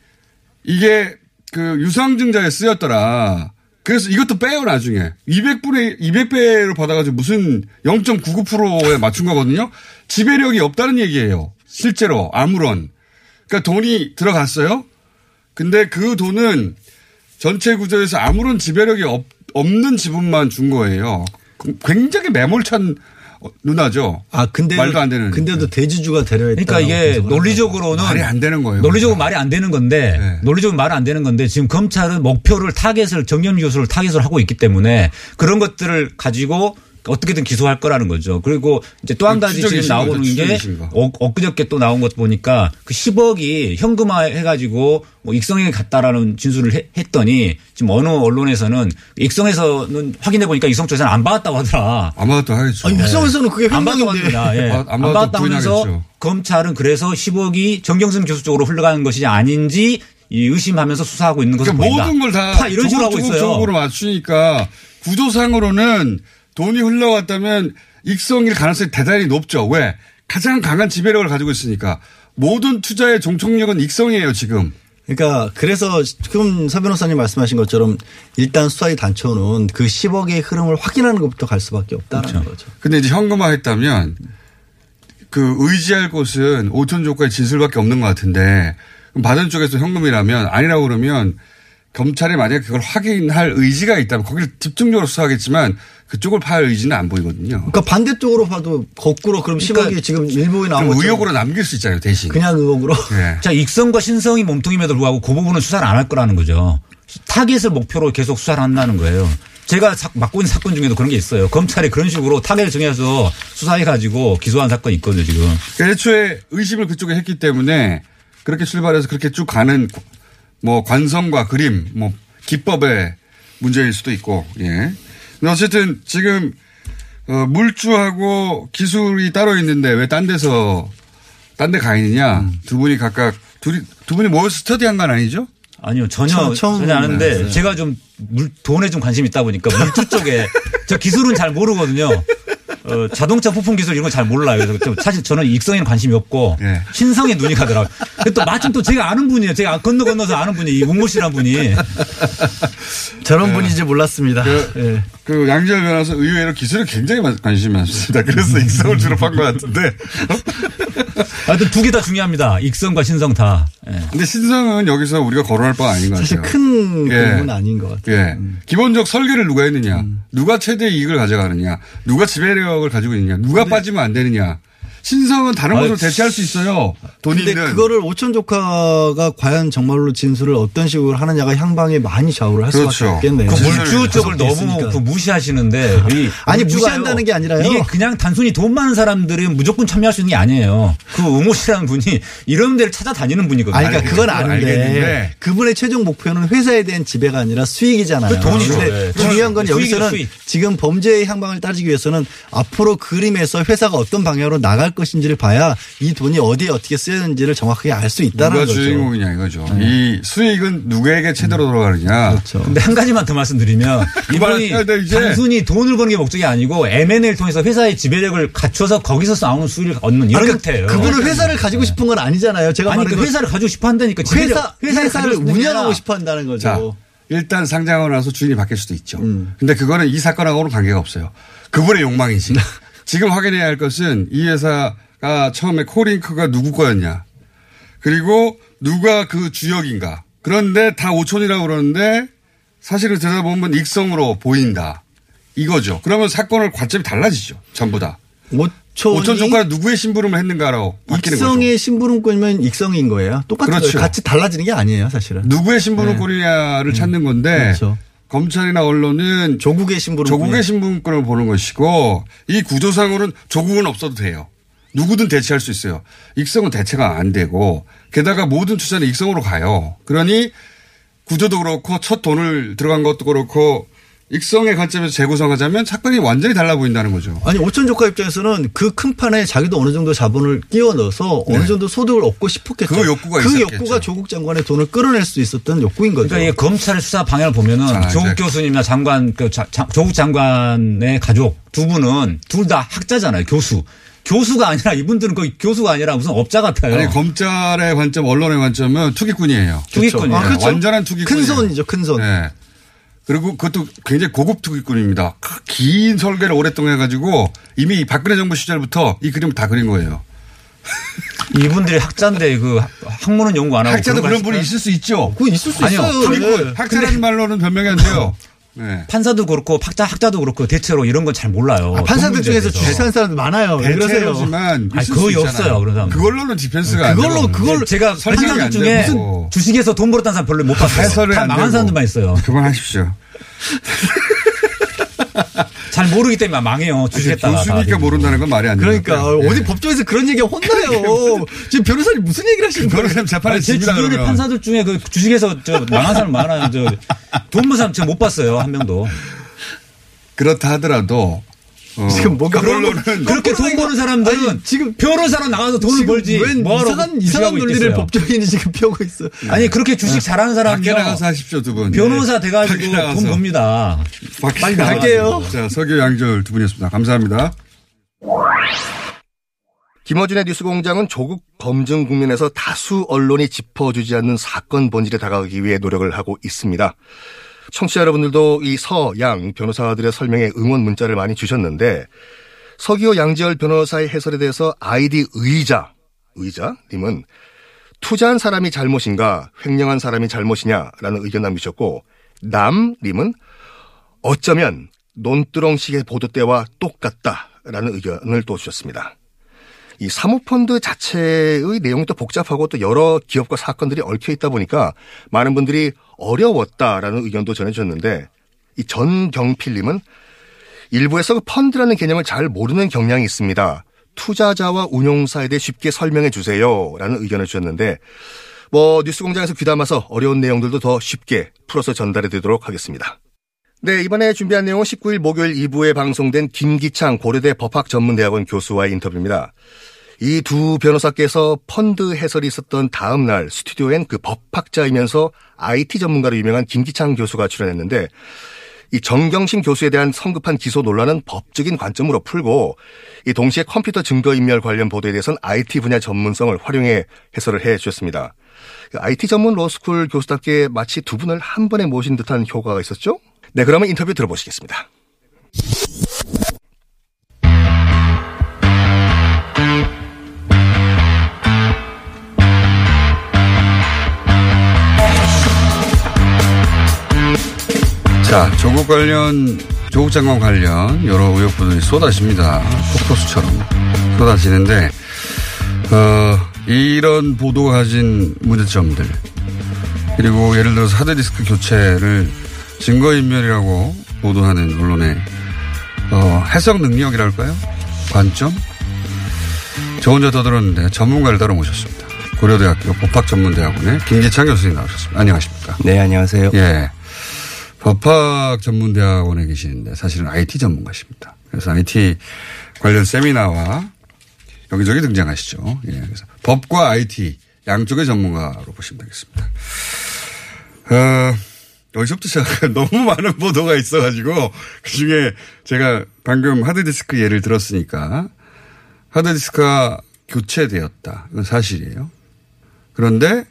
이게 그 유상증자에 쓰였더라. 그래서 이것도 빼요, 나중에. 200분의, 200배로 받아가지고 무슨 0.99%에 맞춘 거거든요. 지배력이 없다는 얘기예요. 실제로, 아무런. 그러니까 돈이 들어갔어요. 근데 그 돈은 전체 구조에서 아무런 지배력이 없, 없는 지분만 준 거예요. 굉장히 매몰찬 어, 누나죠.
아, 근데
말도 안 되는.
근데도 대주주가 되려 있다.
그러니까 이게 논리적으로는
말이 안 되는 거예요.
논리적으로 말이 안 되는 건데
네.
논리적으로 말이 안 되는 건데 지금 검찰은 목표를 타겟을 정년 교수를 타겟으로 하고 있기 때문에 그런 것들을 가지고 어떻게든 기소할 거라는 거죠. 그리고 이제 또 한 가지 지금 나오는 게. 어, 엊그저께 또 나온 것 보니까 그 10억이 현금화 해가지고 뭐 익성에 갔다라는 진술을 해- 했더니 지금 어느 언론에서는 익성에서는 확인해 보니까 익성 쪽에서는 안 받았다고 하더라.
아마도 하겠죠.
아니, 육성에서는 그게
안 받았다고. 합니다. 예.
아,
안안
받았다고
하면서. 검찰은 그래서 10억이 정경심 교수 쪽으로 흘러가는 것이 아닌지 이 의심하면서 수사하고 있는 것으로
그러니까
보인다.
모든 걸다
이런 식으로 하고 있어요.
조국적으로 맞추니까 구조상으로는 돈이 흘러갔다면 익성일 가능성이 대단히 높죠. 왜? 가장 강한 지배력을 가지고 있으니까 모든 투자의 종촉력은 익성이에요 지금.
그러니까 그래서 지금 서 변호사님 말씀하신 것처럼 일단 수사의 단초는 그 10억의 흐름을 확인하는 것부터 갈 수밖에 없다는
그렇죠.
거죠.
근데 이제 현금화했다면 그 의지할 곳은 5천 조건의 진술밖에 없는 것 같은데 받은 쪽에서 현금이라면 아니라고 그러면 검찰이 만약에 그걸 확인할 의지가 있다면 거기를 집중적으로 수사하겠지만 그쪽을 파할 의지는 안 보이거든요.
그러니까 반대쪽으로 봐도 거꾸로 그럼 10억이 지금 일부에 나온
그럼
것처럼
의혹으로 남길 수 있잖아요 대신.
그냥 의혹으로
예.
자, 익성과 신성이 몸통임에도 불구하고 그 부분은 수사를 안 할 거라는 거죠. 타겟을 목표로 계속 수사를 한다는 거예요. 제가 사- 맡고 있는 사건 중에도 그런 게 있어요. 검찰이 그런 식으로 타겟을 정해서 수사해가지고 기소한 사건이 있거든요, 지금.
그러니까 애초에 의심을 그쪽에 했기 때문에 그렇게 출발해서 그렇게 쭉 가는 뭐 관성과 그림, 뭐 기법의 문제일 수도 있고, 예. 근데 어쨌든 지금 어, 물주하고 기술이 따로 있는데 왜 딴 데서 딴 데 가 있느냐.
음.
두 분이 각각 둘이 두 분이 모여서 스터디한 건 아니죠?
아니요, 전혀,
처음- 처음
전혀 아는데
알았어요.
제가 좀 물, 돈에 좀 관심이 있다 보니까 물주 쪽에 저 기술은 잘 모르거든요. 어, 자동차 부품 기술 이런 거 잘 몰라요. 그래서 좀 사실 저는 익성에는 관심이 없고
예.
신성에 눈이 가더라고요. 근데 또 마침 또 제가 아는 분이에요. 제가 건너 건너서 아는 분이 이 문모 씨란 분이
저런 분인지 몰랐습니다.
그,
예.
그 양지열 변호사 의외로 기술에 굉장히 많- 관심이 많습니다. 그래서 익성을 주로 판것 같은데.
하여튼 두 개 다 중요합니다. 익성과 신성 다. 예.
근데 신성은 여기서 우리가 거론할 바가 아닌 것
사실
같아요.
큰
예.
부분은 아닌 것 같아요.
예. 기본적 설계를 누가 했느냐,
음.
누가 최대 이익을 가져가느냐, 누가 지배력을 가지고 있느냐, 누가 빠지면 안 되느냐. 신성은 다른
아유,
것으로 대체할 수 있어요. 돈이
근데
있는.
그거를 오천 조카가 과연 정말로 진술을 어떤 식으로 하느냐가 향방에 많이 좌우를 할
그렇죠.
수밖에 없겠네요.
그 물주 쪽을 너무. 그 무시하시는데 이
아니. 무시한다는 게 아니라요.
이게 그냥 단순히 돈 많은 사람들이 무조건 참여할 수 있는 게 아니에요. 그 우모 씨라는 분이 이런 데를 찾아다니는 분이거든요.
아니, 그러니까 그건 아는데
알겠는데.
그분의 최종 목표는 회사에 대한 지배가 아니라 수익이잖아요.
그 돈이죠. 네.
중요한 건 여기서는
수익.
지금 범죄의 향방을 따지기 위해서는 앞으로 그림에서 회사가 어떤 방향으로 나갈 것인지를 봐야 이 돈이 어디에 어떻게 쓰였는지를 정확하게 알 수 있다는
누가
거죠.
주인공이냐 이거죠. 이 수익은 누구에게 최대로 돌아가느냐.
그렇죠.
근데 한 가지만 더 말씀드리면 이분이
돼, 이제.
단순히 돈을 버는 게 목적이 아니고 M&A를 통해서 회사의 지배력을 갖춰서 거기서 나오는 수익을 얻는 이런
그러니까
형태예요.
그분은 회사를 가지고 싶은 건 아니잖아요. 제가
아니
그건
회사를 가지고 싶어 한다니까 지배력.
회사
회사를
운영하고 싶어 한다는 거죠.
자, 일단 상장하고 나서 주인이 바뀔 수도 있죠.
음.
근데 그거는 이 사건하고는 관계가 없어요. 그분의 욕망이지. 지금 확인해야 할 것은 이 회사가 처음에 코링크가 누구 거였냐. 그리고 누가 그 주역인가. 그런데 다 오촌이라고 그러는데 사실을 들여다보면 익성으로 보인다. 이거죠. 그러면 사건을 관점이 달라지죠. 전부 다.
오촌이
오촌 조카가 누구의 심부름을 했는가라고.
익성의 심부름꾼이면 익성인 거예요. 똑같은
그렇죠.
거예요. 같이 달라지는 게 아니에요, 사실은.
누구의 심부름꾼이냐를 찾는 건데
그렇죠.
검찰이나 언론은
조국의 심부름꾼.
조국의 신분권을 보는 것이고 이 구조상으로는 조국은 없어도 돼요. 누구든 대체할 수 있어요. 익성은 대체가 안 되고 게다가 모든 투자는 익성으로 가요. 그러니 구조도 그렇고 첫 돈을 들어간 것도 그렇고 익성의 관점에서 재구성하자면 사건이 완전히 달라 보인다는 거죠.
아니 오천 조카 입장에서는 그 큰 판에 자기도 어느 정도 자본을 끼워 넣어서 어느 정도 소득을 얻고 싶었겠죠.
그 욕구가
그
있었겠죠.
욕구가 조국 장관의 돈을 끌어낼 수 있었던 욕구인 거죠.
그러니까 이 검찰의 수사 방향을 보면은
자,
조국
이제.
교수님이나 장관 그 자- 자- 조국 장관의 가족 두 분은 둘 다 학자잖아요. 교수. 교수가 아니라 이분들은 거의 교수가 아니라 무슨 업자 같아요.
아니 검찰의 관점, 언론의 관점은 투기꾼이에요.
투기꾼이에요.
아, 그렇죠.
완전한 투기꾼.
큰 손이죠, 큰 손.
네. 그리고 그것도 굉장히 고급 투기꾼입니다. 크- 긴 설계를 오랫동안 해가지고 이미 박근혜 정부 시절부터 이 그림을 다 그린 거예요.
이분들이 학자인데 그 학문은 연구 안 하고
학자도 그런
거
분이? 있을 수 있죠.
그거 있을 수
아니요,
있어요.
투기꾼.
네.
학자라는 말로는 변명이 안 돼요. 네.
판사도 그렇고 학자 학자도 그렇고 대체로 이런 건 잘 몰라요.
아, 판사들
돈
중에서. 주식하는 사람들 많아요.
대체로지만
거의. 없어요, 그런 사람.
그걸로는 디펜스가
그걸로. 그걸
제가
설명이
판사들
안
중에
되고.
주식에서 돈 벌었다는 사람 별로 못 봤어요.
다안
망한. 사람들만 있어요.
그만하십시오.
잘 모르기 때문에 망해요. 주식했다가.
교수니까
다.
모른다는 건 말이 안 돼요.
그러니까 어디 법정에서 그런 얘기 혼나요. 지금 변호사님 무슨 얘기를 하시는 거예요?
변호사님 재판에
제
그러면.
판사들 중에 그 주식에서 저 망한 사람 많아요. 저돈 사람 제가 못 봤어요. 한 명도.
그렇다 하더라도 어,
지금 뭔가
그걸로는
그렇게 돈 버는 사람들은
아니, 지금
변호사로 나가서 돈을 벌지.
웬
뭐하러
이상한 이상한 논리를. 법조인이 지금 펴고 있어.
아니 그렇게 주식 잘하는
밖에
사람이요.
나가서 하십시오 두 분.
변호사
네. 밖에
돼가지고
나가서.
돈 법니다.
밖에
빨리
나가서.
갈게요.
자 서교 양절 두 분이었습니다. 감사합니다.
김어준의 뉴스공장은 조국 검증 국면에서 다수 언론이 짚어주지 않는 사건 본질에 다가가기 위해 노력을 하고 있습니다. 청취자 여러분들도 이 서, 양 변호사들의 설명에 응원 문자를 많이 주셨는데 서기호 양지열 변호사의 해설에 대해서 아이디 의자, 의자님은 투자한 사람이 잘못인가 횡령한 사람이 잘못이냐라는 의견 남기셨고 남님은 어쩌면 논두렁식의 보도 때와 똑같다라는 의견을 또 주셨습니다. 이 사모펀드 자체의 내용이 또 복잡하고 또 여러 기업과 사건들이 얽혀 있다 보니까 많은 분들이 어려웠다라는 의견도 전해주셨는데 이 전경필님은 일부에서 그 펀드라는 개념을 잘 모르는 경향이 있습니다. 투자자와 운용사에 대해 쉽게 설명해 주세요라는 의견을 주셨는데 뭐 뉴스공장에서 귀담아서 어려운 내용들도 더 쉽게 풀어서 전달해 드리도록 하겠습니다. 네, 이번에 준비한 내용은 19일 목요일 2부에 방송된 김기창 고려대 법학전문대학원 교수와의 인터뷰입니다. 이 두 변호사께서 펀드 해설이 있었던 다음 날 스튜디오엔 그 법학자이면서 IT 전문가로 유명한 김기창 교수가 출연했는데 이 정경심 교수에 대한 성급한 기소 논란은 법적인 관점으로 풀고 이 동시에 컴퓨터 증거 인멸 관련 보도에 대해서는 IT 분야 전문성을 활용해 해설을 해 주셨습니다. 그 IT 전문 로스쿨 교수답게 마치 두 분을 한 번에 모신 듯한 효과가 있었죠? 네, 그러면 인터뷰 들어보시겠습니다.
자, 조국 관련, 조국 장관 관련 여러 의혹들이 쏟아집니다. 폭포수처럼 쏟아지는데, 어, 이런 보도가 가진 문제점들, 그리고 예를 들어서 하드디스크 교체를 증거인멸이라고 보도하는 언론의 어, 해석 능력이랄까요? 관점? 저 혼자 더 들었는데 전문가를 따로 모셨습니다. 고려대학교 법학전문대학원의 김기창 교수님 나오셨습니다. 안녕하십니까?
네, 안녕하세요.
예. 법학 전문대학원에 계시는데 사실은 IT 전문가십니다. 그래서 IT 관련 세미나와 여기저기 등장하시죠. 예. 그래서 법과 IT 양쪽의 전문가로 보시면 되겠습니다. 어, 여기서부터 시작 너무 많은 보도가 있어가지고 그 중에 제가 방금 하드디스크 예를 들었으니까 하드디스크가 교체되었다. 이건 사실이에요. 그런데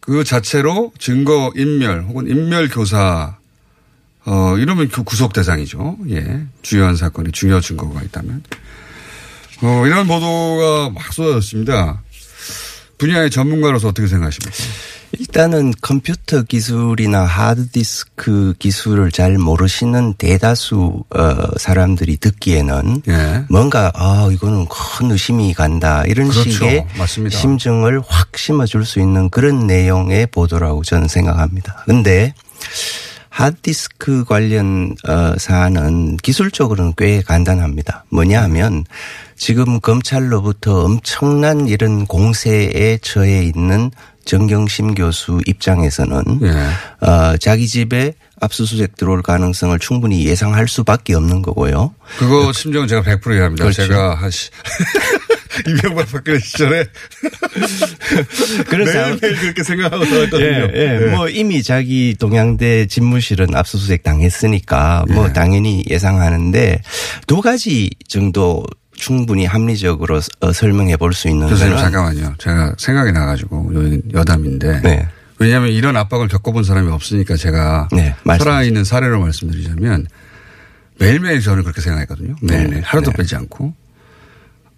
그 자체로 증거 인멸 혹은 인멸 교사 어 이러면 그 구속 대상이죠. 예. 주요한 사건이 중요 증거가 있다면. 어 이런 보도가 막 쏟아졌습니다. 분야의 전문가로서 어떻게 생각하십니까?
일단은 컴퓨터 기술이나 하드디스크 기술을 잘 모르시는 대다수 어, 사람들이 듣기에는
예.
뭔가 아 이거는 큰 의심이 간다 이런
그렇죠.
식의
맞습니다.
심정을 확 심어줄 수 있는 그런 내용의 보도라고 저는 생각합니다. 근데 하드디스크 관련 어, 사안은 기술적으로는 꽤 간단합니다. 뭐냐 하면 지금 검찰로부터 엄청난 이런 공세에 처해 있는 정경심 교수 입장에서는
예.
어, 자기 집에 압수수색 들어올 가능성을 충분히 예상할 수밖에 없는 거고요.
그거 심정은 제가 100% 이해합니다.
그렇죠.
제가 하시 이명박 박근혜 시절에
상황-
매일매일 그렇게 생각하고 살았거든요.
예, 예. 뭐 이미 자기 동양대 집무실은 압수수색 당했으니까 뭐 당연히 예상하는데 두 가지 정도 충분히 합리적으로 어, 설명해 볼 수 있는
교수님 잠깐만요. 제가 생각이 나가지고 여담인데
네.
왜냐하면 이런 압박을 겪어본 사람이 없으니까 제가
네.
살아있는 사례로 말씀드리자면 매일매일 저는 그렇게 생각했거든요. 매일매일
네,
하루도
네.
빼지 않고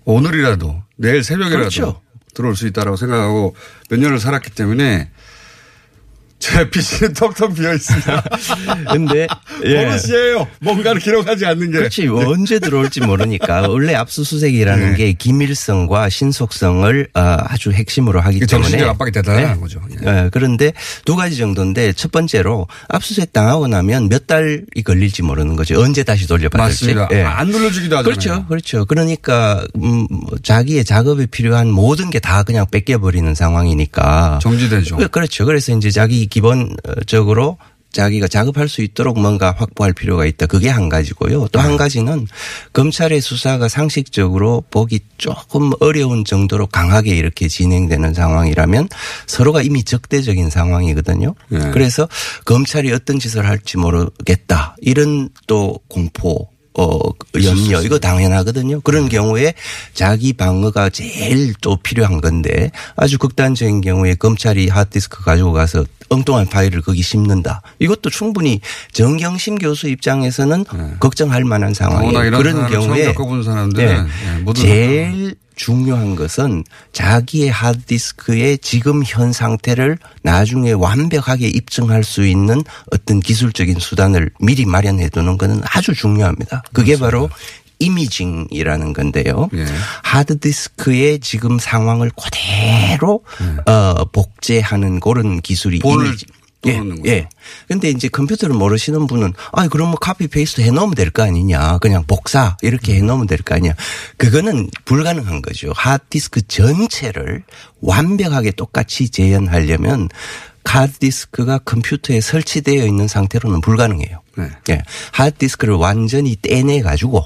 오늘이라도 내일 새벽이라도
그렇죠.
들어올 수 있다라고 생각하고 몇 년을 살았기 때문에 제 PC는 텅텅 비어 있습니다.
근데 예.
버릇이에요. 뭔가를 기록하지 않는 게.
그렇지 언제 들어올지 모르니까 원래 압수수색이라는
네.
게 기밀성과 신속성을 어, 아주 핵심으로 하기 때문에
정신적 압박이 대단한
네.
거죠. 예.
예, 그런데 두 가지 정도인데 첫 번째로 압수수색 당하고 나면 몇 달이 걸릴지 모르는 거죠. 언제 다시 돌려받을지.
맞습니다.
예.
안 눌러주기도 하잖아요.
그렇죠. 그렇죠. 그러니까 음, 뭐 자기의 작업에 필요한 모든 게 다 그냥 뺏겨버리는 상황이니까.
정지되죠.
그- 그렇죠. 그래서 이제 자기 기본적으로 자기가 작업할 수 있도록 뭔가 확보할 필요가 있다. 그게 한 가지고요. 또
네.
한 가지는 검찰의 수사가 상식적으로 보기 조금 어려운 정도로 강하게 이렇게 진행되는 상황이라면 서로가 이미 적대적인 상황이거든요.
네.
그래서 검찰이 어떤 짓을 할지 모르겠다. 이런 또 공포 어, 염려, 이거 당연하거든요. 그런 경우에 자기 방어가 제일 또 필요한 건데 아주 극단적인 경우에 검찰이 하드디스크 가지고 가서 엉뚱한 파일을 거기 심는다. 이것도 충분히 정경심 교수 입장에서는 걱정할 만한 상황이에요. 그런 경우에 네.
예, 모두
제일 중요한 것은 자기의 하드디스크의 지금 현 상태를 나중에 완벽하게 입증할 수 있는 어떤 기술적인 수단을 미리 마련해 두는 것은 아주 중요합니다. 그게 바로 이미징이라는 건데요.
예.
하드디스크의 지금 상황을 그대로 어, 복제하는 그런 기술이 imaging.
또
예,
거죠.
예. 근데 이제 컴퓨터를 모르시는 분은 아, 그럼 뭐 copy paste 해 놓으면 될 거 아니냐. 그냥 복사 이렇게 해 놓으면 될 거 아니냐. 그거는 불가능한 거죠. 하드디스크 전체를 완벽하게 똑같이 재현하려면 하드디스크가 컴퓨터에 설치되어 있는 상태로는 불가능해요.
네.
예. 하드디스크를 완전히 떼내 가지고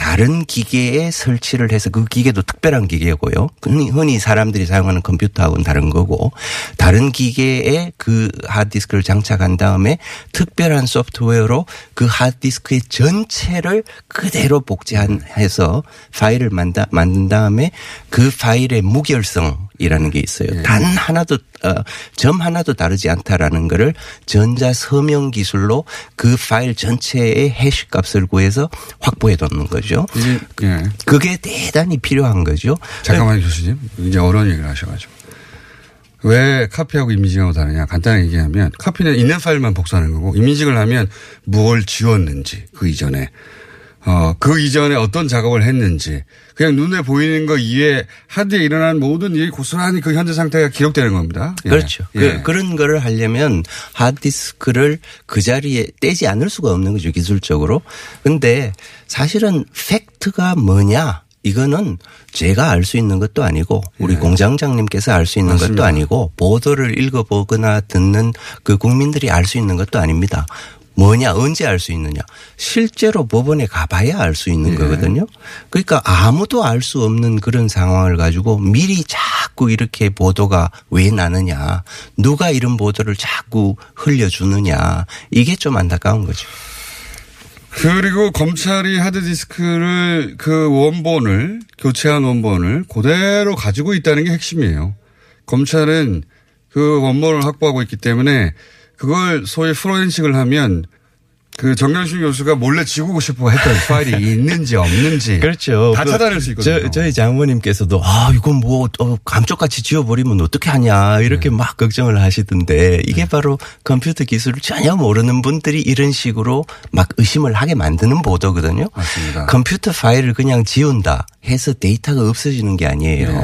다른 기계에 설치를 해서 그 기계도 특별한 기계고요. 흔히, 사람들이 사용하는 컴퓨터하고는 다른 거고 다른 기계에 그 하드디스크를 장착한 다음에 특별한 소프트웨어로 그 하드디스크의 전체를 그대로 복제해서 파일을 만든 다음에 그 파일의 무결성 이라는 게 있어요. 단 하나도 어, 점 하나도 다르지 않다라는 거를 전자 서명 기술로 그 파일 전체의 해시 값을 구해서 확보해 놓는 거죠.
예.
그게 대단히 필요한 거죠.
잠깐만요, 교수님. 이제 어려운 얘기를 하셔가지고. 왜 카피하고 이미징하고 다르냐 간단하게 얘기하면 카피는 있는 파일만 복사하는 거고 이미징을 하면 무엇을 지웠는지 그 이전에 어, 그 이전에 어떤 작업을 했는지 그냥 눈에 보이는 거 이외에 하드에 일어난 모든 일이 고스란히 그 현재 상태가 기록되는 겁니다. 예.
그렇죠.
예.
그, 런 거를 하려면 하드디스크를 그 자리에 떼지 않을 수가 없는 거죠, 기술적으로. 근데 사실은 팩트가 뭐냐? 이거는 제가 알 수 있는 것도 아니고 우리 공장장님께서 알 수 있는 것도
예. 맞습니다.
아니고 보도를 읽어보거나 듣는 그 국민들이 알 수 있는 것도 아닙니다. 뭐냐 언제 알 수 있느냐 실제로 법원에 가봐야 알 수 있는
예.
거거든요. 그러니까 아무도 알 수 없는 그런 상황을 가지고 미리 자꾸 이렇게 보도가 왜 나느냐 누가 이런 보도를 자꾸 흘려주느냐 이게 좀 안타까운 거죠.
그리고 검찰이 하드디스크를 그 원본을 교체한 원본을 그대로 가지고 있다는 게 핵심이에요. 검찰은 그 원본을 확보하고 있기 때문에 그걸 소위 프로렌식을 하면 그 정경심 교수가 몰래 지우고 싶어 했던 파일이 있는지 없는지
그렇죠.
다
그
찾아낼 수 있거든요.
저, 저희 장모님께서도 아 이건 뭐 어, 감쪽같이 지워버리면 어떻게 하냐 이렇게
네.
막 걱정을 하시던데 이게 바로 컴퓨터 기술을 전혀 모르는 분들이 이런 식으로 막 의심을 하게 만드는 보도거든요.
맞습니다.
컴퓨터 파일을 그냥 지운다 해서 데이터가 없어지는 게 아니에요.
네.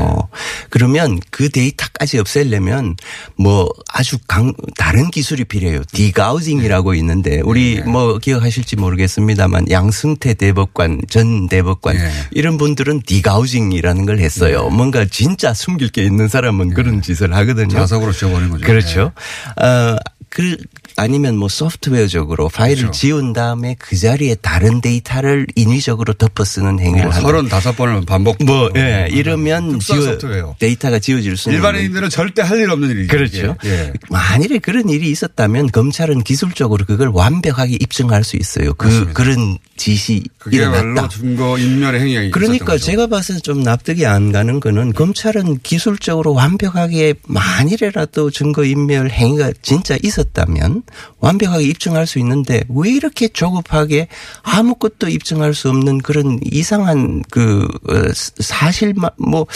그러면 그 데이터까지 없애려면 뭐 아주 강, 다른 기술이 필요해요. degaussing이라고 있는데 우리
네.
뭐 기억하실지 모르겠습니다만 양승태 대법관 전 대법관
네.
이런 분들은 degaussing이라는 걸 했어요. 뭔가 진짜 숨길 게 있는 사람은 그런 짓을 하거든요.
자석으로 지워버린 거죠.
그렇죠. 어, 그 아니면 뭐 소프트웨어적으로 파일을
그렇죠.
지운 다음에 그 자리에 다른 데이터를 인위적으로 덮어 쓰는 행위를
뭐
한다.
35번을 반복.
뭐, 예, 이러면 지워-
소프트웨어.
데이터가 지워질 수는
일반인들은 절대 할 일 없는 일이죠.
그렇죠.
이게. 예.
만일에 그런 일이 있었다면 검찰은 기술적으로 그걸 완벽하게 입증할 수 있어요. 그
맞습니다.
그런 짓이
그게야말로
일어났다.
증거 인멸의 행위가
그러니까. 제가 봐서 좀 납득이 안 가는 거는 검찰은 기술적으로 완벽하게 만일이라도 증거 인멸 행위가 진짜 있었 다면 완벽하게 입증할 수 있는데 왜 이렇게 조급하게 아무것도 입증할 수 없는 그런 이상한 그 어, 사실만 뭐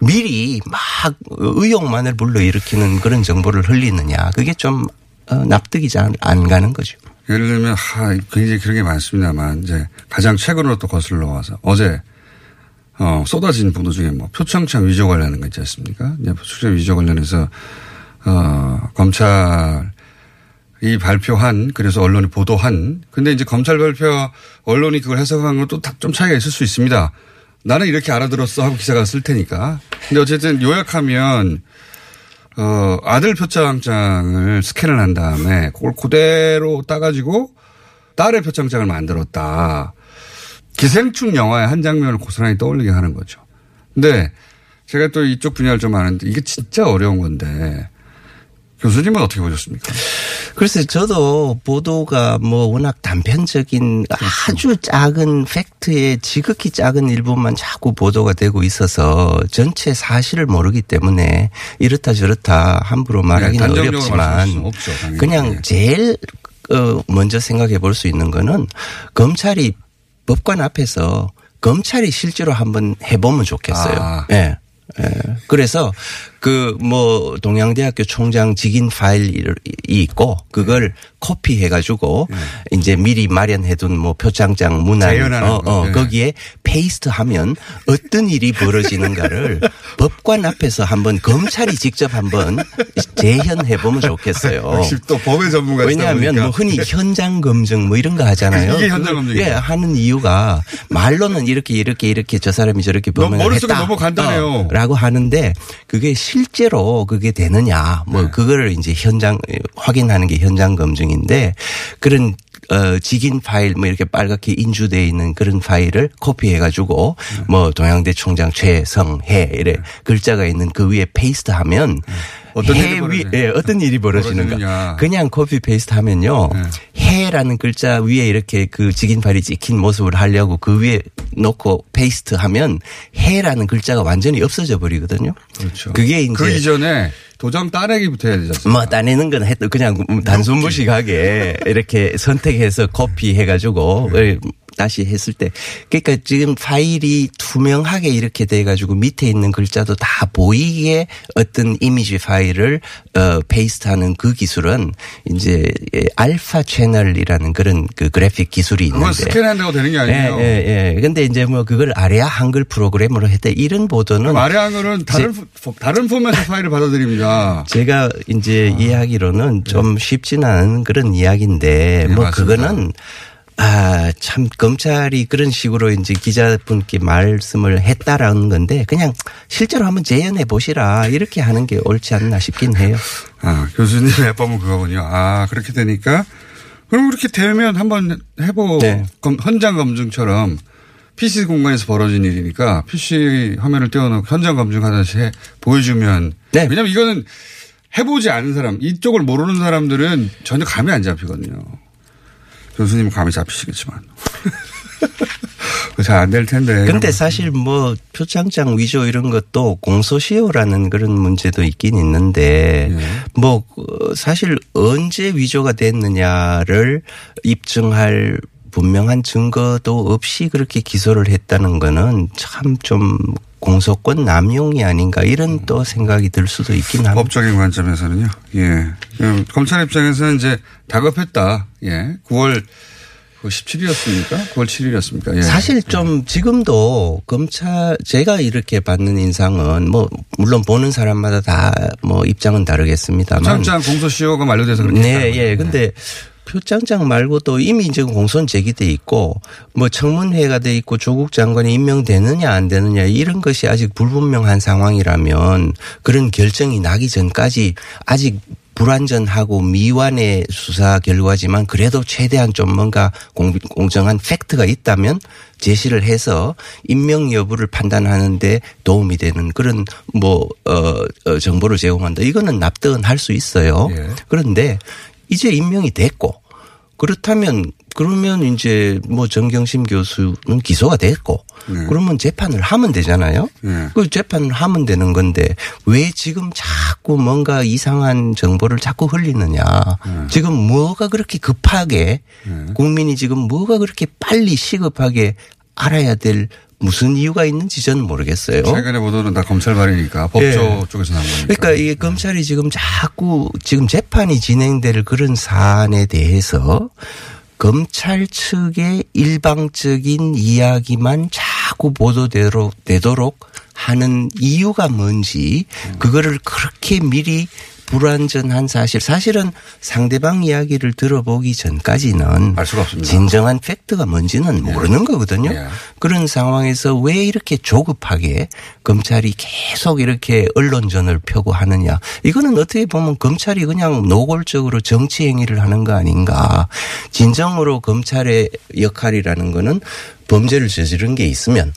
미리 막 의혹만을 불러일으키는 그런 정보를 흘리느냐 그게 좀 어, 납득이 잘 안 가는 거죠.
예를 들면 하, 굉장히 그런 게 많습니다만 이제 가장 최근으로 또 거슬러 와서 어제 어, 쏟아진 보도 중에 뭐 표창장 위조 관련한 거 있지 않습니까? 이제 표창장 위조 관련해서 어, 검찰 이 발표한 그래서 언론이 보도한 근데 이제 검찰 발표 언론이 그걸 해석한 것도 다좀 차이가 있을 수 있습니다. 나는 이렇게 알아들었어 하고 기사가 쓸 테니까. 근데 어쨌든 요약하면 어, 아들 표창장을 스캔을 한 다음에 그걸 그대로 따가지고 딸의 표창장을 만들었다. 기생충 영화의 한 장면을 고스란히 떠올리게 하는 거죠. 근데 제가 또 이쪽 분야를 좀 아는데 이게 진짜 어려운 건데 교수님은 어떻게 보셨습니까?
글쎄 저도 보도가 뭐 워낙 단편적인 아주 작은 팩트의 지극히 작은 일부만 자꾸 보도가 되고 있어서 전체 사실을 모르기 때문에 이렇다 저렇다 함부로 말하기는
네, 단정적으로 말씀하실
어렵지만
없죠.
그냥
네.
제일 어 먼저 생각해 볼 수 있는 거는 검찰이 법관 앞에서 검찰이 실제로 한번 해보면 좋겠어요.
아.
예. 예. 그래서 그 뭐 동양대학교 총장 직인 파일이 있고 그걸 copy해 가지고 이제 미리 마련해 둔 뭐 표창장 문안 어,
거.
어
네.
거기에 paste 하면 어떤 일이 벌어지는가를 법관 앞에서 한번 검찰이 직접 한번 재현해 보면 좋겠어요.
역시 또 법의 전문가시다
왜냐하면. 뭐 흔히 현장 검증 뭐 이런 거 하잖아요.
이게 현장 검증이죠.
예, 하는 이유가 말로는 이렇게 이렇게 이렇게 저 사람이 저렇게
너무
범행을
머릿속에
했다.
너무 간단해요.
어, 라고 하는데 그게 실제로 그게 되느냐 뭐
네.
그거를 이제 현장 확인하는 게 현장 검증인데 그런 어, 직인 파일 뭐 이렇게 빨갛게 인주되어 있는 그런 파일을 copy해 가지고
네.
뭐 동양대 총장 최성해 이래 글자가 있는 그 위에 paste 하면
어떤
해
일이
위. 예, 어떤 일이 벌어지는가.
벌어지느냐.
그냥 copy paste 하면요.
네.
해라는 글자 위에 이렇게 그 직인 파일이 찍힌 모습을 하려고 그 위에 놓고 paste 하면 해라는 글자가 완전히 없어져 버리거든요.
그렇죠.
그게 이제
그 이전에 도장 따내기부터 해야 않습니까?
뭐 따내는 건 그냥 단순 무식하게 이렇게 선택해서 코피 해가지고
네.
다시 했을 때 그러니까 지금 파일이 투명하게 이렇게 돼 가지고 밑에 있는 글자도 다 보이게 어떤 이미지 파일을 어 페이스트하는 그 기술은 이제 예, 알파 채널이라는 그런 그 그래픽 기술이 있는데
스캔한다고 되는 게 아니에요.
예, 예, 예. 근데 이제 뭐 그걸 아래아 한글 프로그램으로 했대. 이런 보도는
말의 거는 다른 포- 다른 포맷의 파일을 받아들입니다.
제가 이제 이야기로는 좀 쉽지는 않은 그런 이야기인데
네,
뭐
맞습니다.
그거는 아, 참, 검찰이 그런 식으로 이제 기자분께 말씀을 했다라는 건데 그냥 실제로 한번 재연해 보시라 이렇게 하는 게 옳지 않나 싶긴 해요.
아, 교수님의 해법은 그거군요. 아, 그렇게 되니까 그럼 그렇게 되면 한번 해보
네.
검- 현장 검증처럼 PC 공간에서 벌어진 일이니까 PC 화면을 띄워놓고 현장 검증하듯이 해- 보여주면
네.
왜냐면 이거는 해보지 않은 사람 이쪽을 모르는 사람들은 전혀 감이 안 잡히거든요. 교수님은 감이 잡히시겠지만 잘안 될 텐데.
근데 사실 뭐 표창장 위조 이런 것도 공소시효라는 그런 문제도 있긴 있는데
예.
뭐 어, 사실 언제 위조가 됐느냐를 입증할 분명한 증거도 없이 그렇게 기소를 했다는 거는 참좀 공소권 남용이 아닌가 이런 또 생각이 들 수도 있긴 합니다.
법적인 관점에서는요. 예. 그 검찰 입장에서는 이제 다급했다. 예. 9월 17일이었습니까? 9월 7일이었습니까? 예.
사실 좀 지금도 검찰 제가 이렇게 받는 인상은 뭐 물론 보는 사람마다 다 뭐 입장은 다르겠습니다만
창장 공소시효가 만료돼서 그렇게
네, 예. 근데 표창장 말고도 이미 지금 공소는 제기돼 있고 뭐 청문회가 돼 있고 조국 장관이 임명되느냐 안 되느냐 이런 것이 아직 불분명한 상황이라면 그런 결정이 나기 전까지 아직 불완전하고 미완의 수사 결과지만 그래도 최대한 좀 뭔가 공, 공정한 팩트가 있다면 제시를 해서 임명 여부를 판단하는데 도움이 되는 그런 뭐, 어, 어, 정보를 제공한다. 이거는 납득은 할 수 있어요.
예.
그런데 이제 임명이 됐고 그렇다면 그러면 이제 뭐 정경심 교수는 기소가 됐고
네.
그러면 재판을 하면 되잖아요.
네.
그 재판을 하면 되는 건데 왜 지금 자꾸 뭔가 이상한 정보를 자꾸 흘리느냐.
네.
지금 뭐가 그렇게 급하게 국민이 지금 뭐가 그렇게 빨리 시급하게 알아야 될 무슨 이유가 있는지 저는 모르겠어요.
최근의 보도는 다 검찰 발이니까 법조
예.
쪽에서 나온 거니까.
그러니까 이게 검찰이 지금 자꾸 지금 재판이 진행될 그런 사안에 대해서 검찰 측의 일방적인 이야기만 자꾸 보도되도록 되도록 하는 이유가 뭔지 그거를 그렇게 미리 불완전한 사실 사실은 상대방 이야기를 들어보기 전까지는
알 수가 없습니다.
진정한 팩트가 뭔지는 모르는 거거든요.
예.
그런 상황에서 왜 이렇게 조급하게 검찰이 계속 이렇게 언론전을 펴고 하느냐. 이거는 어떻게 보면 검찰이 그냥 노골적으로 정치 행위를 하는 거 아닌가. 진정으로 검찰의 역할이라는 거는 범죄를 저지른 게 있으면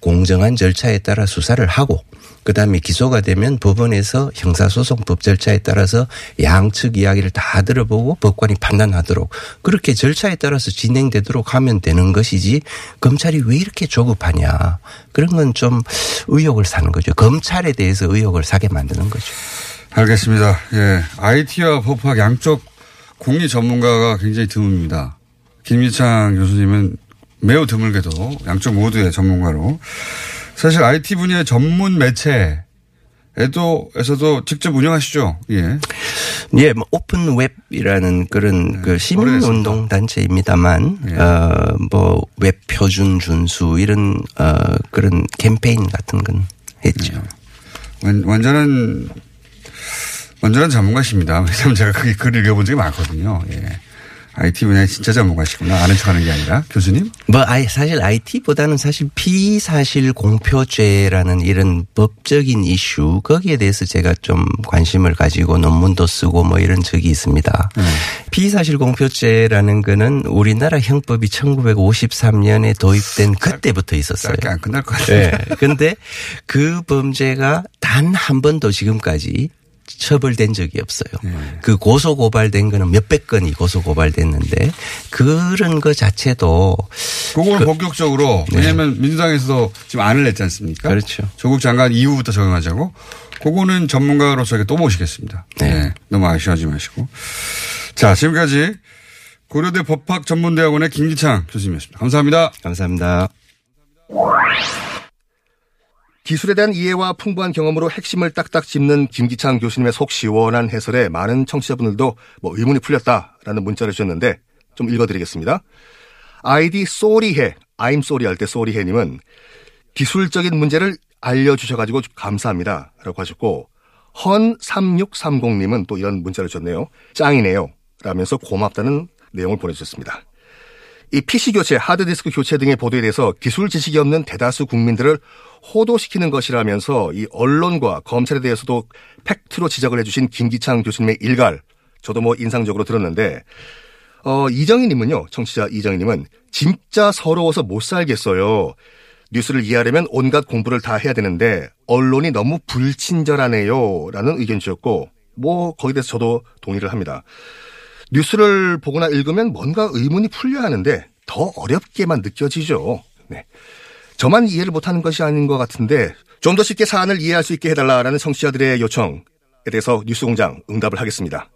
공정한 절차에 따라 수사를 하고 그다음에 기소가 되면 법원에서 형사소송법 절차에 따라서 양측 이야기를 다 들어보고 법관이 판단하도록 그렇게 절차에 따라서 진행되도록 하면 되는 것이지 검찰이 왜 이렇게 조급하냐 그런 건 좀 의혹을 사는 거죠. 검찰에 대해서 의혹을 사게 만드는 거죠.
알겠습니다. 예. IT와 법학 양쪽 공리 전문가가 굉장히 드뭅니다. 김기창 교수님은 매우 드물게도 양쪽 모두의 전문가로 사실 IT 분야의 전문 매체 에도 에서도 직접 운영하시죠. 예.
예, 뭐 오픈 웹이라는 그런 그 시민. 운동 단체입니다만
예.
어뭐 웹 표준 준수 이런 어 그런 캠페인 같은 건 했죠.
완, 완전한 완전한 전문가십니다. 왜냐하면 제가 그 글을 읽어본 적이 많거든요. 예. IT 분야의 진짜 전문가시구나. 아는 척 하는 게 아니라 교수님.
뭐 아예 사실 IT보다는 사실 피사실 공표죄라는 이런 법적인 이슈 거기에 대해서 제가 좀 관심을 가지고 논문도 쓰고 뭐 이런 적이 있습니다. 피사실 공표죄라는 거는 우리나라 형법이 1953년에 도입된 그때부터 있었어요.
짧게 안 끝날 것 같아요.
예. 근데 그 범죄가 단 한 번도 지금까지 처벌된 적이 없어요.
예.
그 고소 고발된 거는 몇백 건이 고소 고발됐는데 그런 거 자체도
그걸 본격적으로 왜냐하면 민주당에서도 지금 안을 냈지 않습니까?
네. 그렇죠.
조국 장관 이후부터 적용하자고. 그거는 전문가로 저희가 또 모시겠습니다.
네.
네. 너무 아쉬워하지 마시고. 자, 지금까지 고려대 법학전문대학원의 김기창 교수님이었습니다. 감사합니다.
감사합니다.
기술에 대한 이해와 풍부한 경험으로 핵심을 딱딱 짚는 김기창 교수님의 속 시원한 해설에 많은 청취자분들도 뭐 의문이 풀렸다라는 문자를 주셨는데 좀 읽어드리겠습니다. 아이디 쏘리해, I'm sorry 할때 쏘리해님은 기술적인 문제를 알려주셔가지고 감사합니다. 라고 하셨고, 헌3630님은 또 이런 문자를 줬네요. 짱이네요. 라면서 고맙다는 내용을 보내주셨습니다. 이 PC 교체, 하드디스크 교체 등의 보도에 대해서 기술 지식이 없는 대다수 국민들을 호도시키는 것이라면서 이 언론과 검찰에 대해서도 팩트로 지적을 해주신 김기창 교수님의 일갈, 저도 뭐 인상적으로 들었는데, 어, 이정희님은요, 청취자 이정희님은 진짜 서러워서 못 살겠어요. 뉴스를 이해하려면 온갖 공부를 다 해야 되는데 언론이 너무 불친절하네요. 라는 의견 주셨고 뭐 거기에 대해서 저도 동의를 합니다. 뉴스를 보거나 읽으면 뭔가 의문이 풀려야 하는데 더 어렵게만 느껴지죠. 네. 저만 이해를 못하는 것이 아닌 것 같은데 좀 더 쉽게 사안을 이해할 수 있게 해달라라는 청취자들의 요청에 대해서 뉴스공장 응답을 하겠습니다.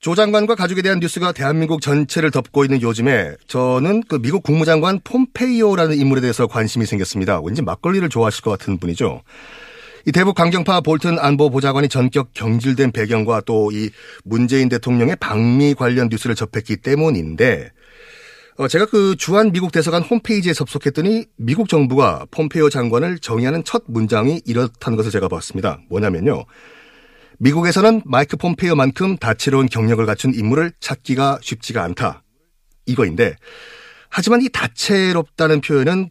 조 장관과 가족에 대한 뉴스가 대한민국 전체를 덮고 있는 요즘에 저는 그 미국 국무장관 폼페이오라는 인물에 대해서 관심이 생겼습니다. 왠지 막걸리를 좋아하실 것 같은 분이죠. 이 대북 강경파 볼튼 안보 보좌관이 전격 경질된 배경과 또 이 문재인 대통령의 방미 관련 뉴스를 접했기 때문인데 어, 제가 그 주한 미국 대사관 홈페이지에 접속했더니 미국 정부가 폼페이오 장관을 정의하는 첫 문장이 이렇다는 것을 제가 봤습니다. 뭐냐면요. 미국에서는 마이크 폼페이오만큼 다채로운 경력을 갖춘 인물을 찾기가 쉽지가 않다. 이거인데 하지만 이 다채롭다는 표현은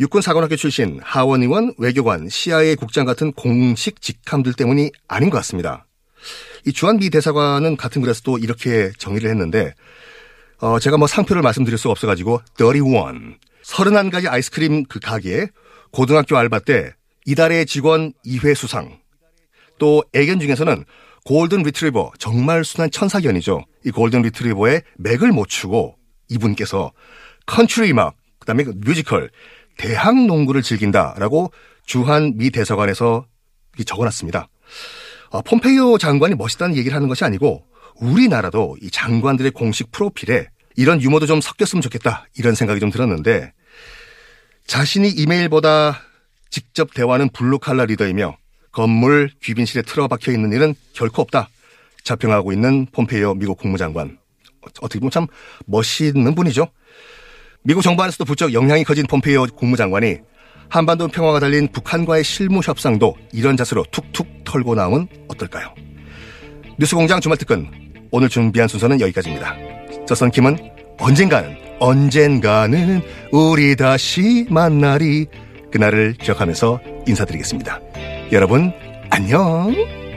육군사관학교 출신, 하원 의원, 외교관, CIA 국장 같은 공식 직함들 때문이 아닌 것 같습니다. 이 주한 미 대사관은 같은 글에서 또 이렇게 정의를 했는데 어, 제가 뭐 상표를 말씀드릴 수가 없어가지고 31, 31가지 아이스크림 그 가게에 고등학교 알바 때 이달의 직원 2회 수상, 또 애견 중에서는 골든 리트리버 정말 순한 천사견이죠. 이 골든 리트리버의 맥을 못 추고 이분께서 컨트리 음악 그다음에 그 뮤지컬 대학 농구를 즐긴다라고 주한 미 대사관에서 적어놨습니다. 아, 폼페이오 장관이 멋있다는 얘기를 하는 것이 아니고 우리나라도 이 장관들의 공식 프로필에 이런 유머도 좀 섞였으면 좋겠다 이런 생각이 좀 들었는데 자신이 이메일보다 직접 대화하는 블루칼라 리더이며 건물 귀빈실에 틀어박혀 있는 일은 결코 없다. 자평하고 있는 폼페이오 미국 국무장관. 어떻게 보면 참 멋있는 분이죠. 미국 정부 안에서도 부쩍 영향이 커진 폼페이오 국무장관이 한반도 평화가 달린 북한과의 실무 협상도 이런 자세로 툭툭 털고 나오면 어떨까요? 뉴스공장 주말 특근 오늘 준비한 순서는 여기까지입니다. 저선 김은 언젠가는 언젠가는 우리 다시 만나리 그날을 기억하면서 인사드리겠습니다. 여러분 안녕.